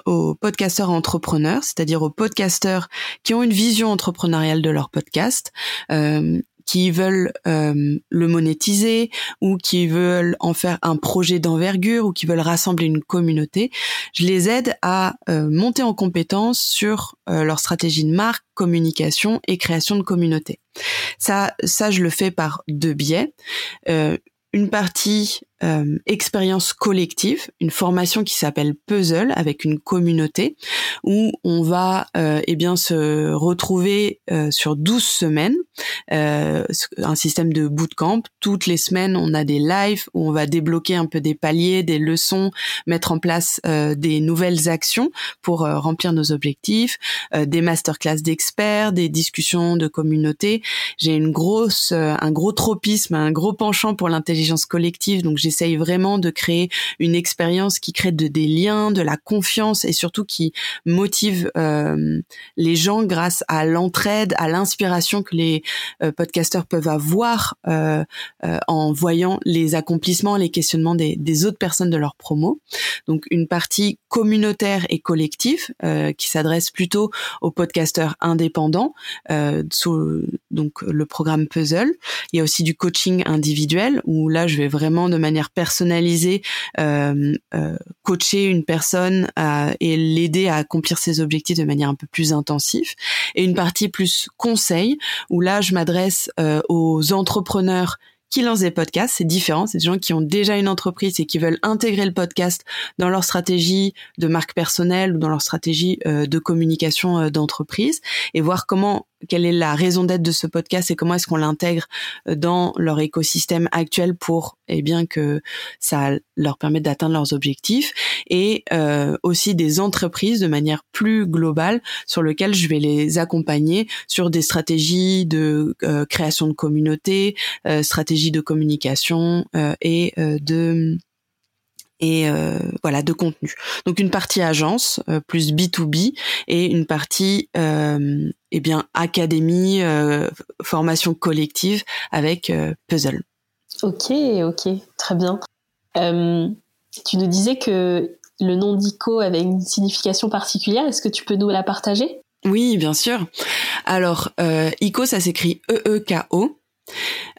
Speaker 2: aux podcasteurs entrepreneurs, c'est-à-dire aux podcasteurs qui ont une vision entrepreneuriale de leur podcast, euh, qui veulent euh, le monétiser ou qui veulent en faire un projet d'envergure ou qui veulent rassembler une communauté. Je les aide à monter en compétence sur leur stratégie de marque, communication et création de communauté. Ça, ça, je le fais par deux biais. une partie euh, expérience collective, une formation qui s'appelle Puzzle avec une communauté où on va euh, eh bien se retrouver euh, sur 12 semaines, euh, un système de bootcamp. Toutes les semaines, on a des lives où on va débloquer un peu des paliers, des leçons, mettre en place euh, des nouvelles actions pour remplir nos objectifs, des masterclass d'experts, des discussions de communauté. J'ai une grosse, un gros tropisme, un gros penchant pour l'intelligence collective, donc j'ai j'essaye vraiment de créer une expérience qui crée de, des liens, de la confiance et surtout qui motive euh, les gens grâce à l'entraide, à l'inspiration que les euh, podcasteurs peuvent avoir euh, euh, en voyant les accomplissements, les questionnements des, autres personnes de leur promo. Donc une partie communautaire et collective qui s'adresse plutôt aux podcasteurs indépendants sous donc le programme Puzzle. Il y a aussi du coaching individuel où là je vais vraiment de manière personnalisée, euh, euh, coacher une personne et l'aider à accomplir ses objectifs de manière un peu plus intensive. Et une partie plus conseil, où là, je m'adresse euh, aux entrepreneurs qui lancent des podcasts, c'est différent. C'est des gens qui ont déjà une entreprise et qui veulent intégrer le podcast dans leur stratégie de marque personnelle ou dans leur stratégie de communication d'entreprise et voir comment quelle est la raison d'être de ce podcast et comment est-ce qu'on l'intègre euh, dans leur écosystème actuel pour eh bien que ça leur permette d'atteindre leurs objectifs et euh, aussi des entreprises de manière plus globale sur lesquelles je vais les accompagner sur des stratégies de euh, création de communauté, euh, stratégies de communication et de et euh, voilà de contenu. Donc une partie agence euh, plus B2B et une partie euh, eh bien académie euh, formation collective avec puzzle.
Speaker 1: Ok ok très bien. tu nous disais que le nom d'ICO avait une signification particulière. Est-ce que tu peux nous la partager?
Speaker 2: Oui bien sûr. Alors ICO ça s'écrit E E K O.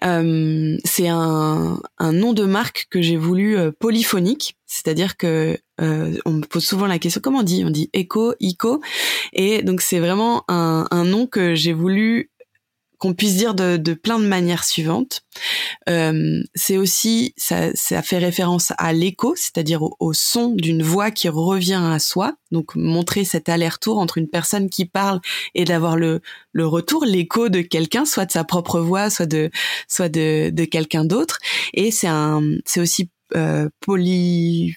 Speaker 2: Euh, c'est un, nom de marque que j'ai voulu euh, polyphonique, c'est-à-dire que euh, on me pose souvent la question comment on dit? On dit Echo, Ico, et donc c'est vraiment un nom que j'ai voulu qu'on puisse dire de, de, plein de manières suivantes. Euh, c'est aussi, ça, ça, fait référence à l'écho, c'est-à-dire au, son d'une voix qui revient à soi. Donc montrer cet aller-retour entre une personne qui parle et d'avoir le, le retour, l'écho de quelqu'un, soit de sa propre voix, soit de, soit de, de quelqu'un d'autre. Et c'est un, c'est aussi euh, poly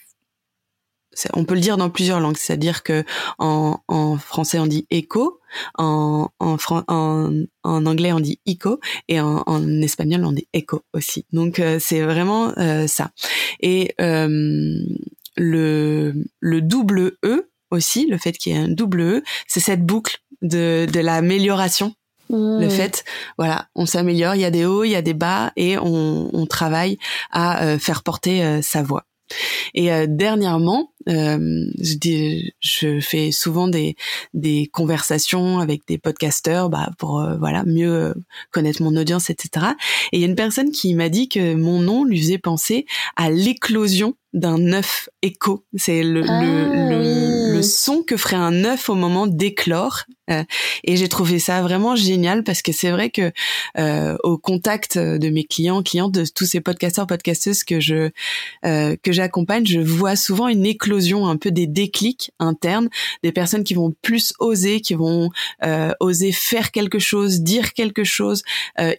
Speaker 2: on peut le dire dans plusieurs langues, c'est-à-dire que en, en, français on dit écho, en, en, en, anglais on dit ico et en, en, espagnol on dit echo aussi. Donc euh, c'est vraiment euh, ça. Et euh, le, le double E aussi, le fait qu'il y ait un double E, c'est cette boucle de, de l'amélioration le mmh. fait, voilà, on s'améliore, il y a des hauts, il y a des bas, et on, on travaille à faire porter sa voix. Et euh, dernièrement, euh, je, dis, je fais souvent des, des conversations avec des podcasteurs bah, pour euh, voilà mieux connaître mon audience, etc. Et il y a une personne qui m'a dit que mon nom lui faisait penser à l'éclosion d'un œuf écho. C'est le, le, ah le, son que ferait un œuf au moment d'éclore. Euh, et j'ai trouvé ça vraiment génial parce que c'est vrai que euh, au contact de mes clients, clientes, de tous ces podcasteurs, podcasteuses que je euh, que j'accompagne, je vois souvent une éclosion, un peu des déclics internes, des personnes qui vont plus oser, qui vont oser faire quelque chose, dire quelque chose,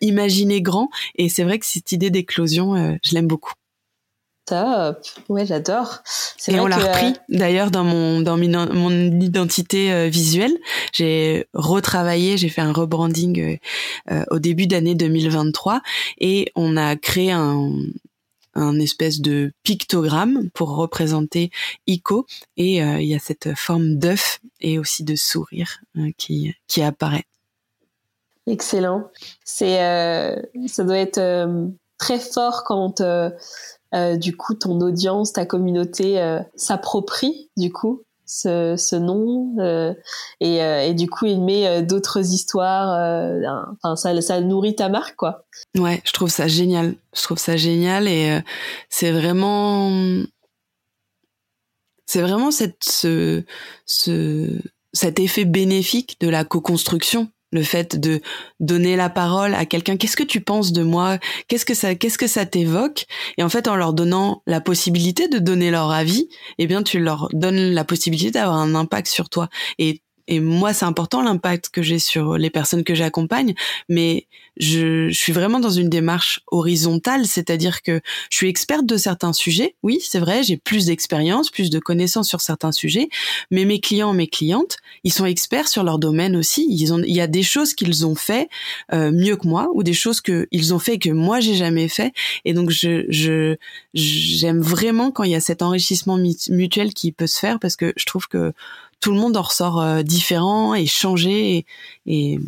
Speaker 2: imaginer grand. Et c'est vrai que cette idée d'éclosion, je l'aime beaucoup.
Speaker 1: Top. Ouais, j'adore.
Speaker 2: Et on l'a repris euh, d'ailleurs dans mon dans mon identité euh, visuelle. J'ai retravaillé, j'ai fait un rebranding euh, au début d'année 2023 et on a créé un un espèce de pictogramme pour représenter Ico et il y a cette forme d'œuf et aussi de sourire qui qui apparaît.
Speaker 1: Excellent. C'est ça doit être très fort quand euh, du coup ton audience, ta communauté euh, s'approprie du coup ce, nom euh, et, du coup il met d'autres histoires. Enfin ça, nourrit ta marque quoi.
Speaker 2: Ouais, je trouve ça génial. Je trouve ça génial et c'est vraiment c'est vraiment cette ce, ce cet effet bénéfique de la co-construction le fait de donner la parole à quelqu'un. Qu'est-ce que tu penses de moi? Qu'est-ce que ça qu'est-ce que ça t'évoque? Et en fait en leur donnant la possibilité de donner leur avis eh bien tu leur donnes la possibilité d'avoir un impact sur toi. Et et moi c'est important l'impact que j'ai sur les personnes que j'accompagne mais je, je, suis vraiment dans une démarche horizontale c'est-à-dire que je suis experte de certains sujets oui c'est vrai j'ai plus d'expérience plus de connaissances sur certains sujets mais mes clients mes clientes ils sont experts sur leur domaine aussi. Ils ont il y a des choses qu'ils ont fait euh, mieux que moi ou des choses que ils ont fait que moi j'ai jamais fait. Et donc je je j'aime vraiment quand il y a cet enrichissement mutuel qui peut se faire parce que je trouve que tout le monde en ressort euh, différent et changé. Et,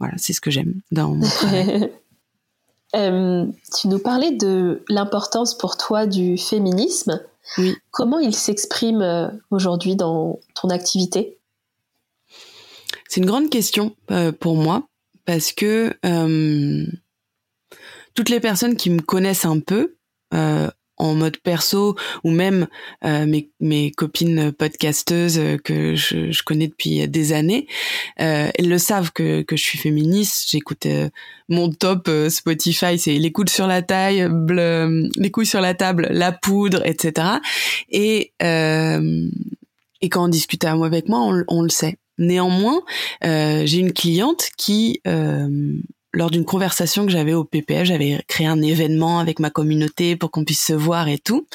Speaker 2: voilà, c'est ce que j'aime dans mon travail.
Speaker 1: Euh, tu nous parlais de l'importance pour toi du féminisme. Oui. Comment il s'exprime euh, aujourd'hui dans ton activité?
Speaker 2: C'est une grande question pour moi parce que toutes les personnes qui me connaissent un peu en mode perso ou même euh, mes, mes copines podcasteuses euh, que je, je connais depuis des années, euh, elles le savent que, que je suis féministe. J'écoute euh, mon top Spotify, c'est les coudes sur la taille, les couilles sur la table, la poudre, etc. Et et quand on discute avec moi, on, on le sait. Néanmoins, j'ai une cliente qui lors d'une conversation que j'avais au PPF, j'avais créé un événement avec ma communauté pour qu'on puisse se voir et tout.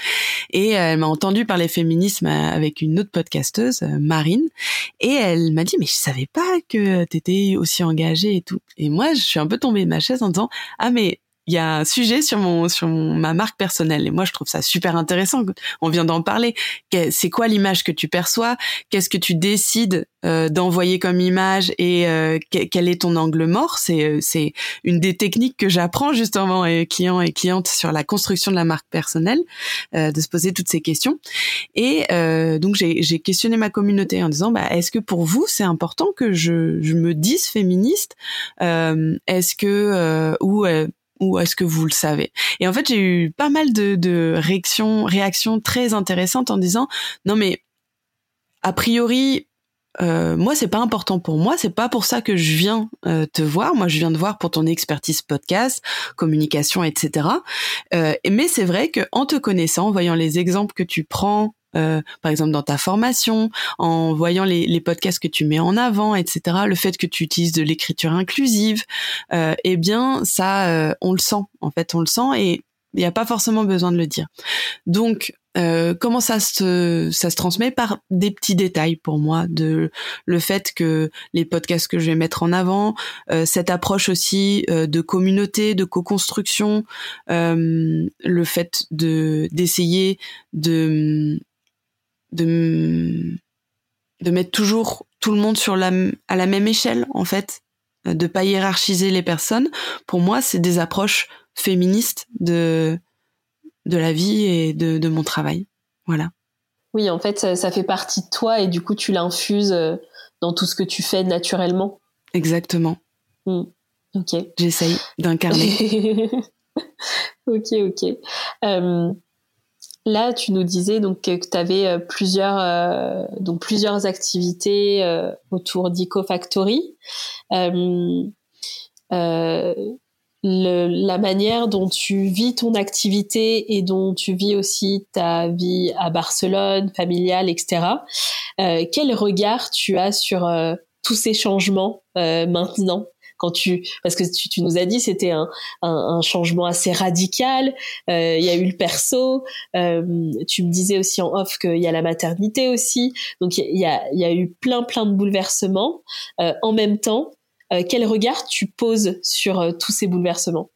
Speaker 2: Et euh, elle m'a entendu parler féminisme euh, avec une autre podcasteuse, euh, Marine, et elle m'a dit mais je savais pas que t'étais aussi engagée et tout. Et moi je suis un peu tombée de ma chaise en disant ah mais il y a un sujet sur mon sur ma marque personnelle et moi je trouve ça super intéressant. On vient d'en parler. C'est quoi l'image que tu perçois? Qu'est-ce que tu décides euh, d'envoyer comme image? Et euh, quel est ton angle mort? C'est euh, c'est une des techniques que j'apprends justement et clients et clientes sur la construction de la marque personnelle, de se poser toutes ces questions. Et donc j'ai questionné ma communauté en disant bah est-ce que pour vous c'est important que je je me dise féministe? Est-ce que ou ou est-ce que vous le savez? Et en fait, j'ai eu pas mal de, de réactions, réactions très intéressantes en disant non mais a priori euh, moi c'est pas important pour moi, c'est pas pour ça que je viens euh, te voir. Moi je viens te voir pour ton expertise podcast, communication, etc. Euh, mais c'est vrai que en te connaissant, en voyant les exemples que tu prends euh, par exemple dans ta formation, en voyant les, les, podcasts que tu mets en avant, etc. Le fait que tu utilises de l'écriture inclusive, euh, eh bien ça, euh, on le sent. En fait, on le sent et Il n'y a pas forcément besoin de le dire. Donc, euh, comment ça se ça se transmet par des petits détails pour moi de le fait que les podcasts que je vais mettre en avant euh, cette approche aussi euh, de communauté de co-construction le fait de d'essayer de de de mettre toujours tout le monde sur la à la même échelle en fait de pas hiérarchiser les personnes pour moi c'est des approches féministes de de la vie et de, de mon travail. Voilà.
Speaker 1: Oui, en fait, ça, fait partie de toi et du coup, tu l'infuses euh, dans tout ce que tu fais naturellement.
Speaker 2: Exactement.
Speaker 1: Hmm. Ok.
Speaker 2: J'essaye d'incarner.
Speaker 1: ok, ok. Euh, là, tu nous disais donc que tu avais euh, plusieurs donc plusieurs activités autour d'EcoFactory. Euh, la manière dont tu vis ton activité et dont tu vis aussi ta vie à Barcelone, familiale, etc. Euh, quel regard tu as sur euh, tous ces changements euh, maintenant? Quand tu parce que tu, nous as dit c'était un, un, changement assez radical il y a eu le perso tu me disais aussi en off qu'il y a la maternité aussi donc il y a, y a eu plein plein de bouleversements. En même temps euh, quel regard tu poses sur euh, tous ces bouleversements?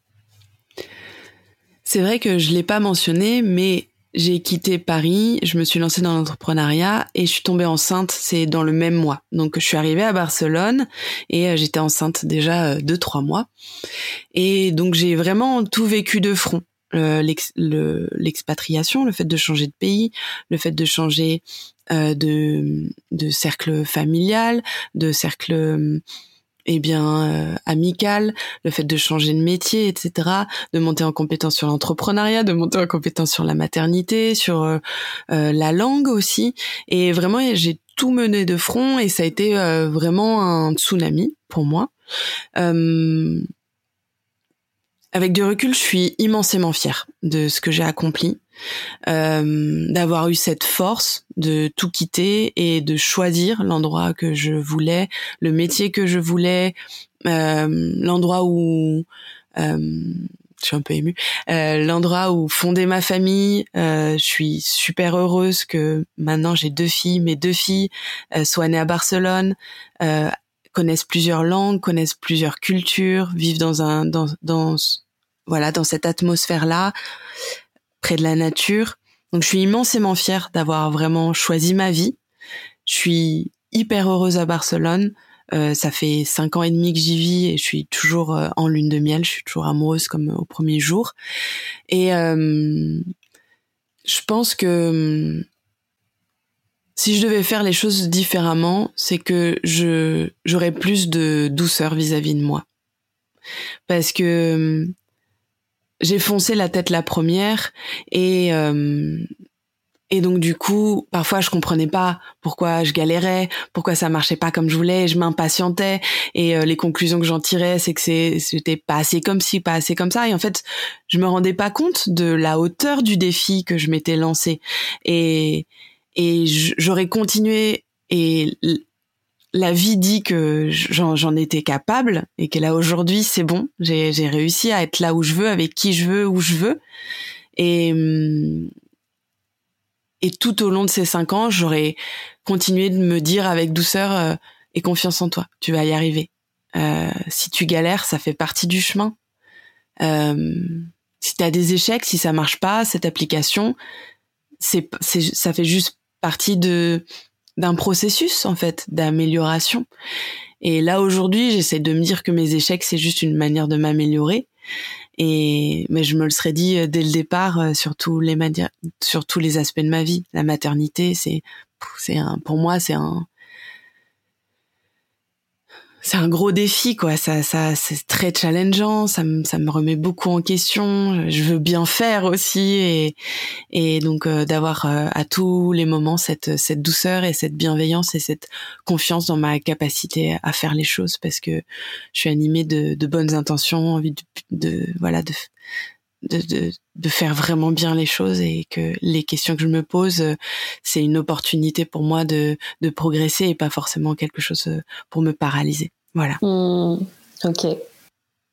Speaker 2: C'est vrai que je l'ai pas mentionné, mais j'ai quitté Paris, je me suis lancée dans l'entrepreneuriat et je suis tombée enceinte, c'est dans le même mois. Donc je suis arrivée à Barcelone et euh, j'étais enceinte déjà deux trois mois. Et donc j'ai vraiment tout vécu de front. L'expatriation, le, fait de changer de pays, le fait de changer de, de cercle familial, de cercle eh bien euh, amical, le fait de changer de métier, etc., de monter en compétence sur l'entrepreneuriat, de monter en compétence sur la maternité, sur euh, euh, la langue aussi. Et vraiment, j'ai tout mené de front et ça a été vraiment un tsunami pour moi. avec du recul, je suis immensément fière de ce que j'ai accompli. Euh, d'avoir eu cette force de tout quitter et de choisir l'endroit que je voulais, le métier que je voulais, euh, l'endroit où euh, je suis un peu émue, l'endroit où fonder ma famille. je suis super heureuse que maintenant j'ai deux filles, mes deux filles soient nées à Barcelone, connaissent plusieurs langues, connaissent plusieurs cultures, vivent dans un dans dans voilà dans cette atmosphère là près de la nature. Donc je suis immensément fière d'avoir vraiment choisi ma vie. Je suis hyper heureuse à Barcelone. Euh, ça fait cinq ans et demi que j'y vis et je suis toujours euh, en lune de miel. Je suis toujours amoureuse comme au premier jour. Et euh, je pense que si je devais faire les choses différemment, c'est que je j'aurais plus de douceur vis-à-vis -vis de moi. Parce que j'ai foncé la tête la première et euh, et donc du coup, parfois je comprenais pas pourquoi je galérais, pourquoi ça marchait pas comme je voulais, je m'impatientais et euh, les conclusions que j'en tirais, c'est que c'était pas assez comme ci, pas assez comme ça et en fait, je me rendais pas compte de la hauteur du défi que je m'étais lancé et et j'aurais continué et la vie dit que j'en étais capable et que là aujourd'hui c'est bon, j'ai réussi à être là où je veux, avec qui je veux, où je veux. Et, hum, et tout au long de ces cinq ans, j'aurais continué de me dire avec douceur euh, et confiance en toi, tu vas y arriver. Euh, si tu galères, ça fait partie du chemin. Euh, si tu as des échecs, si ça marche pas, cette application, c'est ça fait juste partie de d'un processus en fait d'amélioration. Et là aujourd'hui, j'essaie de me dire que mes échecs c'est juste une manière de m'améliorer. Et mais je me le serais dit euh, dès le départ euh, sur tous les sur tous les aspects de ma vie. La maternité, c'est c'est un pour moi c'est un c'est un gros défi quoi. Ça ça c'est très challengeant. Ça me ça me remet beaucoup en question. Je veux bien faire aussi et et donc euh, d'avoir euh, à tous les moments cette cette douceur et cette bienveillance et cette confiance dans ma capacité à faire les choses parce que je suis animée de, de bonnes intentions envie de, de voilà de de, de, de, faire vraiment bien les choses et que les questions que je me pose, euh, c'est une opportunité pour moi de, de progresser et pas forcément quelque chose euh, pour me paralyser. Voilà.
Speaker 1: Mmh, ok.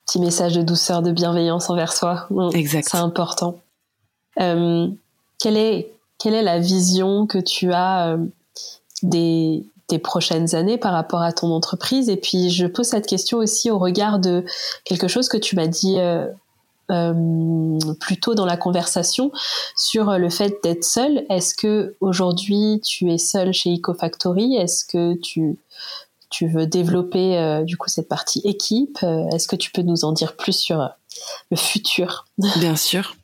Speaker 1: Petit message de douceur, de bienveillance envers soi.
Speaker 2: Exact.
Speaker 1: C'est important. Euh, quelle est quelle est la vision que tu as euh, des prochaines années par rapport à ton entreprise? Et puis je pose cette question aussi au regard de quelque chose que tu m'as dit euh, euh, plus tôt dans la conversation sur le fait d'être seul. Est-ce que aujourd'hui tu es seul chez EcoFactory? Est-ce que tu tu veux développer euh, du coup cette partie équipe? Est-ce que tu peux nous en dire plus sur le futur?
Speaker 2: Bien sûr.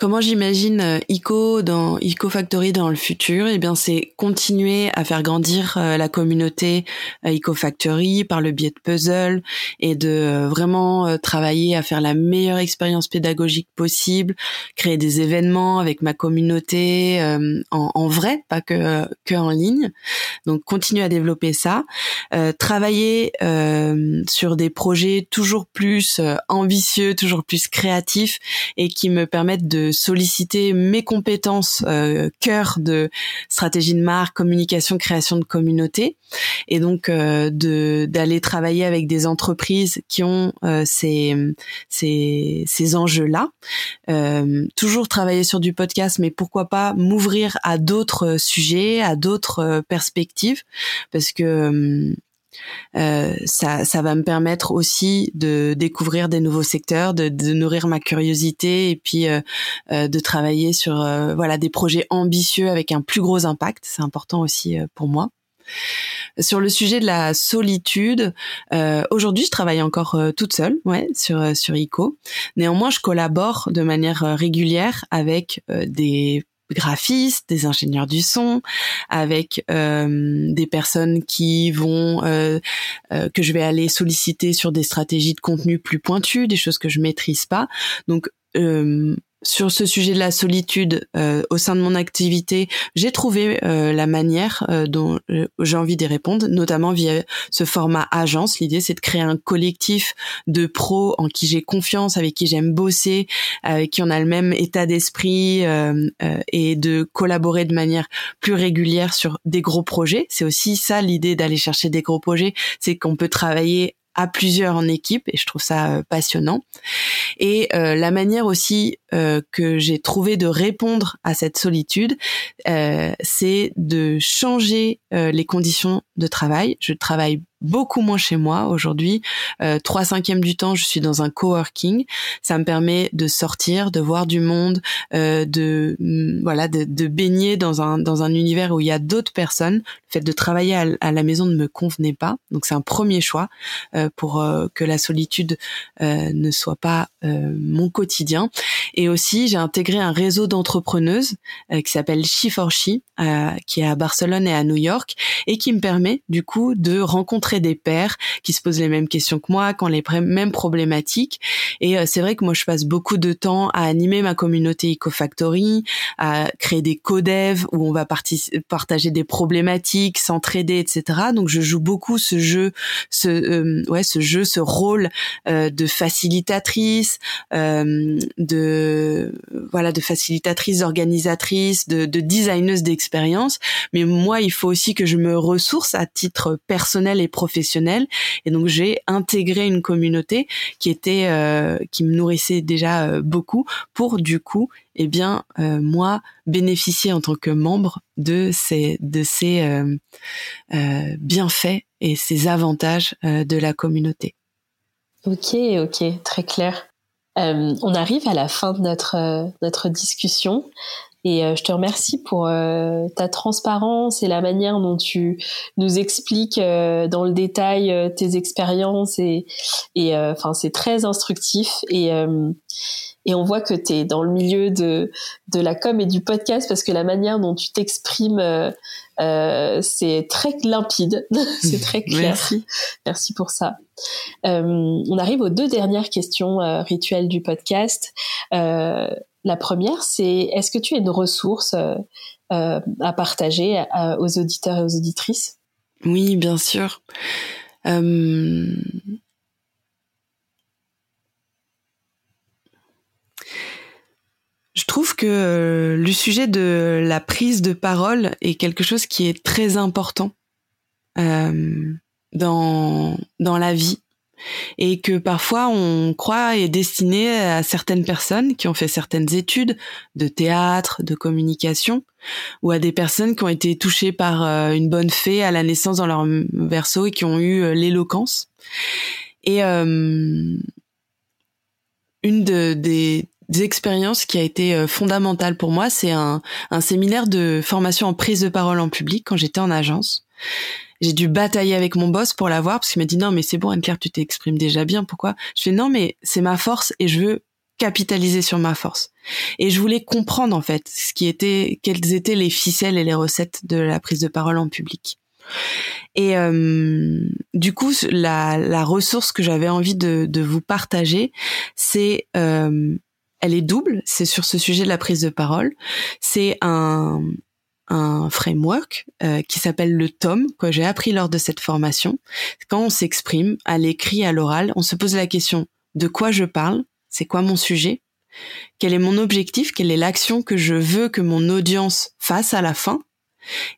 Speaker 2: Comment j'imagine euh, Eco dans Eco Factory dans le futur? Eh bien, c'est continuer à faire grandir euh, la communauté euh, Eco Factory par le biais de puzzles et de vraiment travailler à faire la meilleure expérience pédagogique possible, créer des événements avec ma communauté en, en, vrai, pas que que en ligne. Donc, continuer à développer ça, travailler sur des projets toujours plus ambitieux, toujours plus créatifs et qui me permettent de solliciter mes compétences euh, cœur de stratégie de marque, communication, création de communauté, et donc euh, de d'aller travailler avec des entreprises qui ont euh, ces enjeux-là. Toujours travailler sur du podcast, mais pourquoi pas m'ouvrir à d'autres sujets, à d'autres perspectives, parce que euh, ça, ça va me permettre aussi de découvrir des nouveaux secteurs, de, de nourrir ma curiosité et puis euh, euh, de travailler sur voilà des projets ambitieux avec un plus gros impact. C'est important aussi pour moi. Sur le sujet de la solitude, aujourd'hui je travaille encore toute seule, ouais, sur sur ICO. Néanmoins, je collabore de manière régulière avec des graphistes, des ingénieurs du son, avec euh, des personnes qui vont euh, euh, que je vais aller solliciter sur des stratégies de contenu plus pointues, des choses que je maîtrise pas. Donc sur ce sujet de la solitude euh, au sein de mon activité, j'ai trouvé euh, la manière euh, dont j'ai envie d'y répondre, notamment via ce format agence. L'idée, c'est de créer un collectif de pros en qui j'ai confiance, avec qui j'aime bosser, avec qui on a le même état d'esprit et de collaborer de manière plus régulière sur des gros projets. C'est aussi ça l'idée d'aller chercher des gros projets, c'est qu'on peut travailler à plusieurs en équipe et je trouve ça euh, passionnant. Et euh, la manière aussi euh, que j'ai trouvé de répondre à cette solitude, c'est de changer les conditions de travail. Je travaille beaucoup moins chez moi aujourd'hui. Euh, trois cinquièmes du temps, je suis dans un coworking. Ça me permet de sortir, de voir du monde, euh, de mm, voilà, de, de, baigner dans un dans un univers où il y a d'autres personnes. Le fait de travailler à, la maison ne me convenait pas, donc c'est un premier choix euh, pour euh, que la solitude euh, ne soit pas mon quotidien. Et aussi, j'ai intégré un réseau d'entrepreneuses qui s'appelle She for She, qui est à Barcelone et à New York, et qui me permet du coup de rencontrer des pairs qui se posent les mêmes questions que moi, qui ont les mêmes problématiques. Et euh, c'est vrai que moi, je passe beaucoup de temps à animer ma communauté EcoFactory, à créer des codev où on va partager des problématiques, s'entraider, etc. Donc, je joue beaucoup ce jeu, ce euh, ouais, ce jeu, ce rôle euh, de facilitatrice, de voilà, de facilitatrice, organisatrice, de, de designeuse d'expérience. Mais moi, il faut aussi que je me ressource à titre personnel et professionnel et donc j'ai intégré une communauté qui était euh, qui me nourrissait déjà euh, beaucoup pour du coup eh bien euh, moi bénéficier en tant que membre de ces de ces bienfaits et ces avantages de la communauté.
Speaker 1: Ok, ok, très clair. on arrive à la fin de notre notre discussion. Et euh, je te remercie pour euh, ta transparence et la manière dont tu nous expliques euh, dans le détail tes expériences et et enfin c'est très instructif et et on voit que tu es dans le milieu de de la com et du podcast parce que la manière dont tu t'exprimes c'est très limpide, c'est très clair.
Speaker 2: Merci.
Speaker 1: Merci pour ça. on arrive aux deux dernières questions rituelles du podcast. La première, c'est est-ce que tu as une ressource euh, euh, à partager aux auditeurs et aux auditrices?
Speaker 2: Oui, bien sûr. Euh, je trouve que le sujet de la prise de parole est quelque chose qui est très important dans, dans la vie et que parfois on croit est destiné à certaines personnes qui ont fait certaines études de théâtre, de communication, ou à des personnes qui ont été touchées par euh, une bonne fée à la naissance dans leur berceau et qui ont eu euh, l'éloquence. Et euh, une de, des, expériences qui a été fondamentale pour moi, c'est un, un séminaire de formation en prise de parole en public quand j'étais en agence j'ai dû batailler avec mon boss pour l'avoir parce qu'il m'a dit non mais c'est bon Anne-Claire tu t'exprimes déjà bien pourquoi? Je fais non mais c'est ma force et je veux capitaliser sur ma force. Et je voulais comprendre en fait ce qui était quelles étaient les ficelles et les recettes de la prise de parole en public. Et euh, du coup la, la ressource que j'avais envie de, de vous partager c'est euh, elle est double, c'est sur ce sujet de la prise de parole. C'est un, un framework euh, qui s'appelle le TOM que j'ai appris lors de cette formation. Quand on s'exprime à l'écrit, à l'oral, on se pose la question de quoi je parle, c'est quoi mon sujet, quel est mon objectif, quelle est l'action que je veux que mon audience fasse à la fin,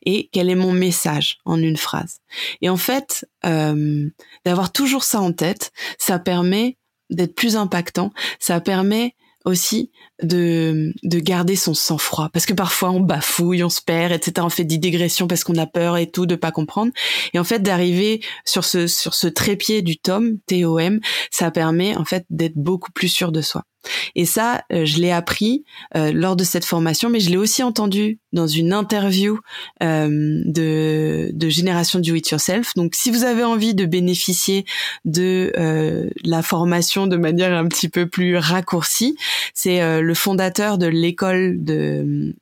Speaker 2: et quel est mon message en une phrase? Et en fait, euh, d'avoir toujours ça en tête, ça permet d'être plus impactant, ça permet aussi de, de garder son sang-froid parce que parfois on bafouille, on se perd, etc. On fait des digressions parce qu'on a peur et tout de pas comprendre. Et en fait d'arriver sur ce sur ce trépied du tome TOM, ça permet en fait d'être beaucoup plus sûr de soi. Et ça, euh, je l'ai appris euh, lors de cette formation, mais je l'ai aussi entendu dans une interview euh, de, de Génération Do It Yourself. Donc, si vous avez envie de bénéficier de la formation de manière un petit peu plus raccourcie, c'est le fondateur de l'école de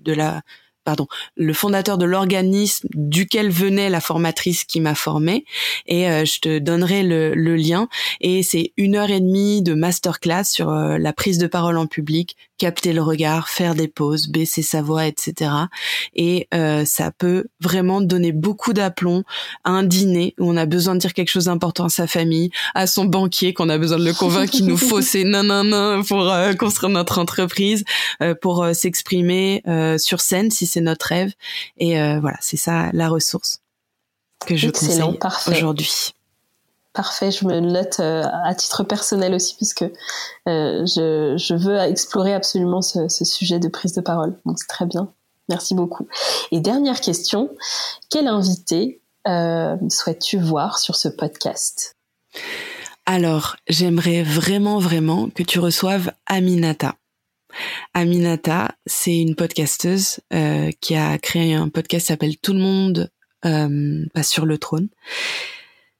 Speaker 2: de la pardon, le fondateur de l'organisme duquel venait la formatrice qui m'a formée. Et euh, je te donnerai le, lien. Et c'est une heure et demie de masterclass sur euh, la prise de parole en public, capter le regard, faire des pauses, baisser sa voix, etc. Et euh, ça peut vraiment donner beaucoup d'aplomb à un dîner où on a besoin de dire quelque chose d'important à sa famille, à son banquier qu'on a besoin de le convaincre qu'il nous faut ces nanana pour construire notre entreprise, pour s'exprimer sur scène si c'est notre rêve. Et euh, voilà, c'est ça la ressource que je Excellent, conseille aujourd'hui.
Speaker 1: Parfait, je me note euh, à titre personnel aussi puisque euh, je, veux explorer absolument ce, sujet de prise de parole. Donc c'est très bien. Merci beaucoup. Et dernière question, quel invité souhaites-tu voir sur ce podcast?
Speaker 2: Alors, j'aimerais vraiment, vraiment que tu reçoives Aminata. Aminata, c'est une podcasteuse euh, qui a créé un podcast qui s'appelle Tout le monde euh, passe sur le trône.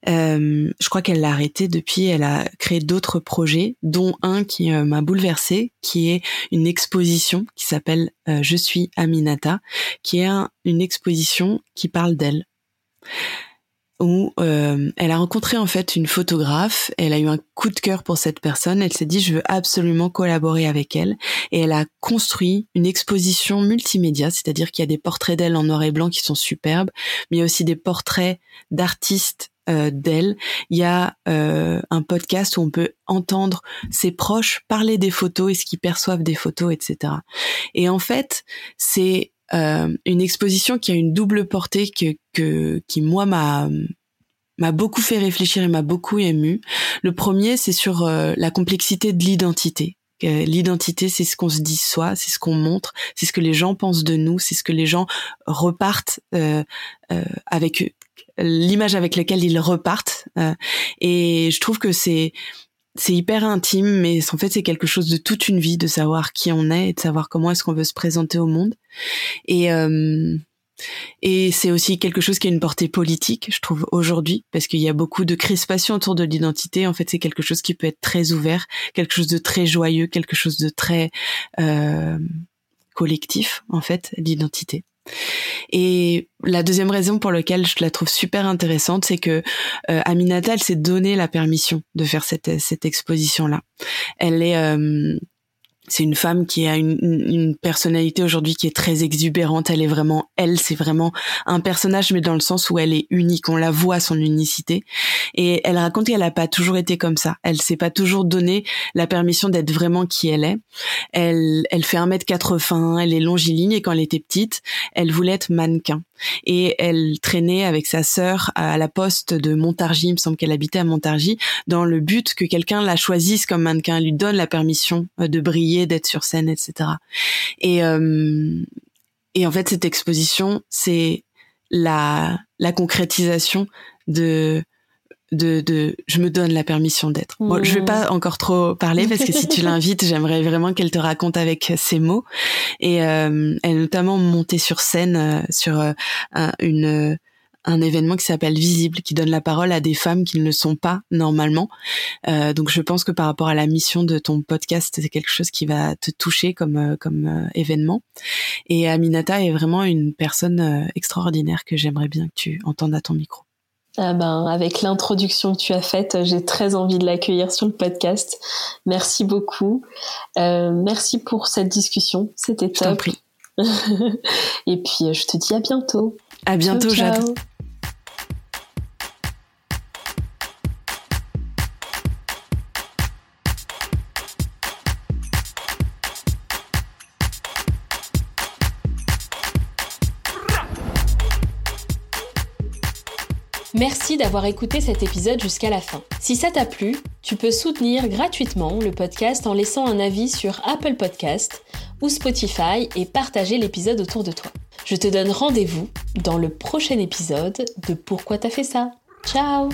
Speaker 2: Euh, je crois qu'elle l'a arrêté depuis. Elle a créé d'autres projets, dont un qui m'a bouleversée, qui est une exposition qui s'appelle Je suis Aminata, qui est une exposition qui parle d'elle. Où euh, elle a rencontré en fait une photographe, elle a eu un coup de cœur pour cette personne, elle s'est dit je veux absolument collaborer avec elle. Et elle a construit une exposition multimédia, c'est-à-dire qu'il y a des portraits d'elle en noir et blanc qui sont superbes, mais il y a aussi des portraits d'artistes euh, d'elle. Il y a euh, un podcast où on peut entendre ses proches parler des photos et ce qu'ils perçoivent des photos, etc. Et en fait, c'est euh, une exposition qui a une double portée que, que qui moi m'a m'a beaucoup fait réfléchir et m'a beaucoup ému. Le premier, c'est sur euh, la complexité de l'identité. L'identité, c'est ce qu'on se dit soi, c'est ce qu'on montre, c'est ce que les gens pensent de nous, c'est ce que les gens repartent euh, euh, avec l'image avec laquelle ils repartent. et je trouve que c'est c'est hyper intime, mais en fait c'est quelque chose de toute une vie de savoir qui on est et de savoir comment est-ce qu'on veut se présenter au monde. Et euh, et c'est aussi quelque chose qui a une portée politique, je trouve, aujourd'hui, parce qu'il y a beaucoup de crispation autour de l'identité. En fait, c'est quelque chose qui peut être très ouvert, quelque chose de très joyeux, quelque chose de très euh, collectif, en fait, l'identité. Et la deuxième raison pour laquelle je la trouve super intéressante, c'est que euh, Aminata, elle s'est donné la permission de faire cette, exposition-là. Elle est euh, c'est une femme qui a une, une personnalité aujourd'hui qui est très exubérante. Elle est vraiment elle, c'est vraiment un personnage, mais dans le sens où elle est unique. On la voit son unicité. Et elle raconte qu'elle n'a pas toujours été comme ça. Elle s'est pas toujours donné la permission d'être vraiment qui elle est. Elle, elle fait 1m80, elle est longiligne et quand elle était petite, elle voulait être mannequin. Et elle traînait avec sa sœur à la poste de Montargis, il me semble qu'elle habitait à Montargis, dans le but que quelqu'un la choisisse comme mannequin, lui donne la permission euh, de briller, d'être sur scène, etc. Et euh, et en fait cette exposition c'est la la concrétisation de de, de je me donne la permission d'être. Bon, je vais pas mmh. encore trop parler parce que si tu l'invites, j'aimerais vraiment qu'elle te raconte avec ses mots. Et euh, elle est notamment montée sur scène euh, sur euh, un, une un événement qui s'appelle Visible, qui donne la parole à des femmes qui ne le sont pas normalement. Euh, donc je pense que par rapport à la mission de ton podcast, c'est quelque chose qui va te toucher comme comme événement. Et Aminata est vraiment une personne extraordinaire que j'aimerais bien que tu entendes à ton micro.
Speaker 1: Ah ben, avec l'introduction que tu as faite, j'ai très envie de l'accueillir sur le podcast. Merci beaucoup. Euh, merci pour cette discussion. C'était top. Et puis, je te dis à bientôt.
Speaker 2: À bientôt, Jade.
Speaker 3: Merci d'avoir écouté cet épisode jusqu'à la fin. Si ça t'a plu, tu peux soutenir gratuitement le podcast en laissant un avis sur Apple Podcast ou Spotify et partager l'épisode autour de toi. Je te donne rendez-vous dans le prochain épisode de Pourquoi t'as fait ça? Ciao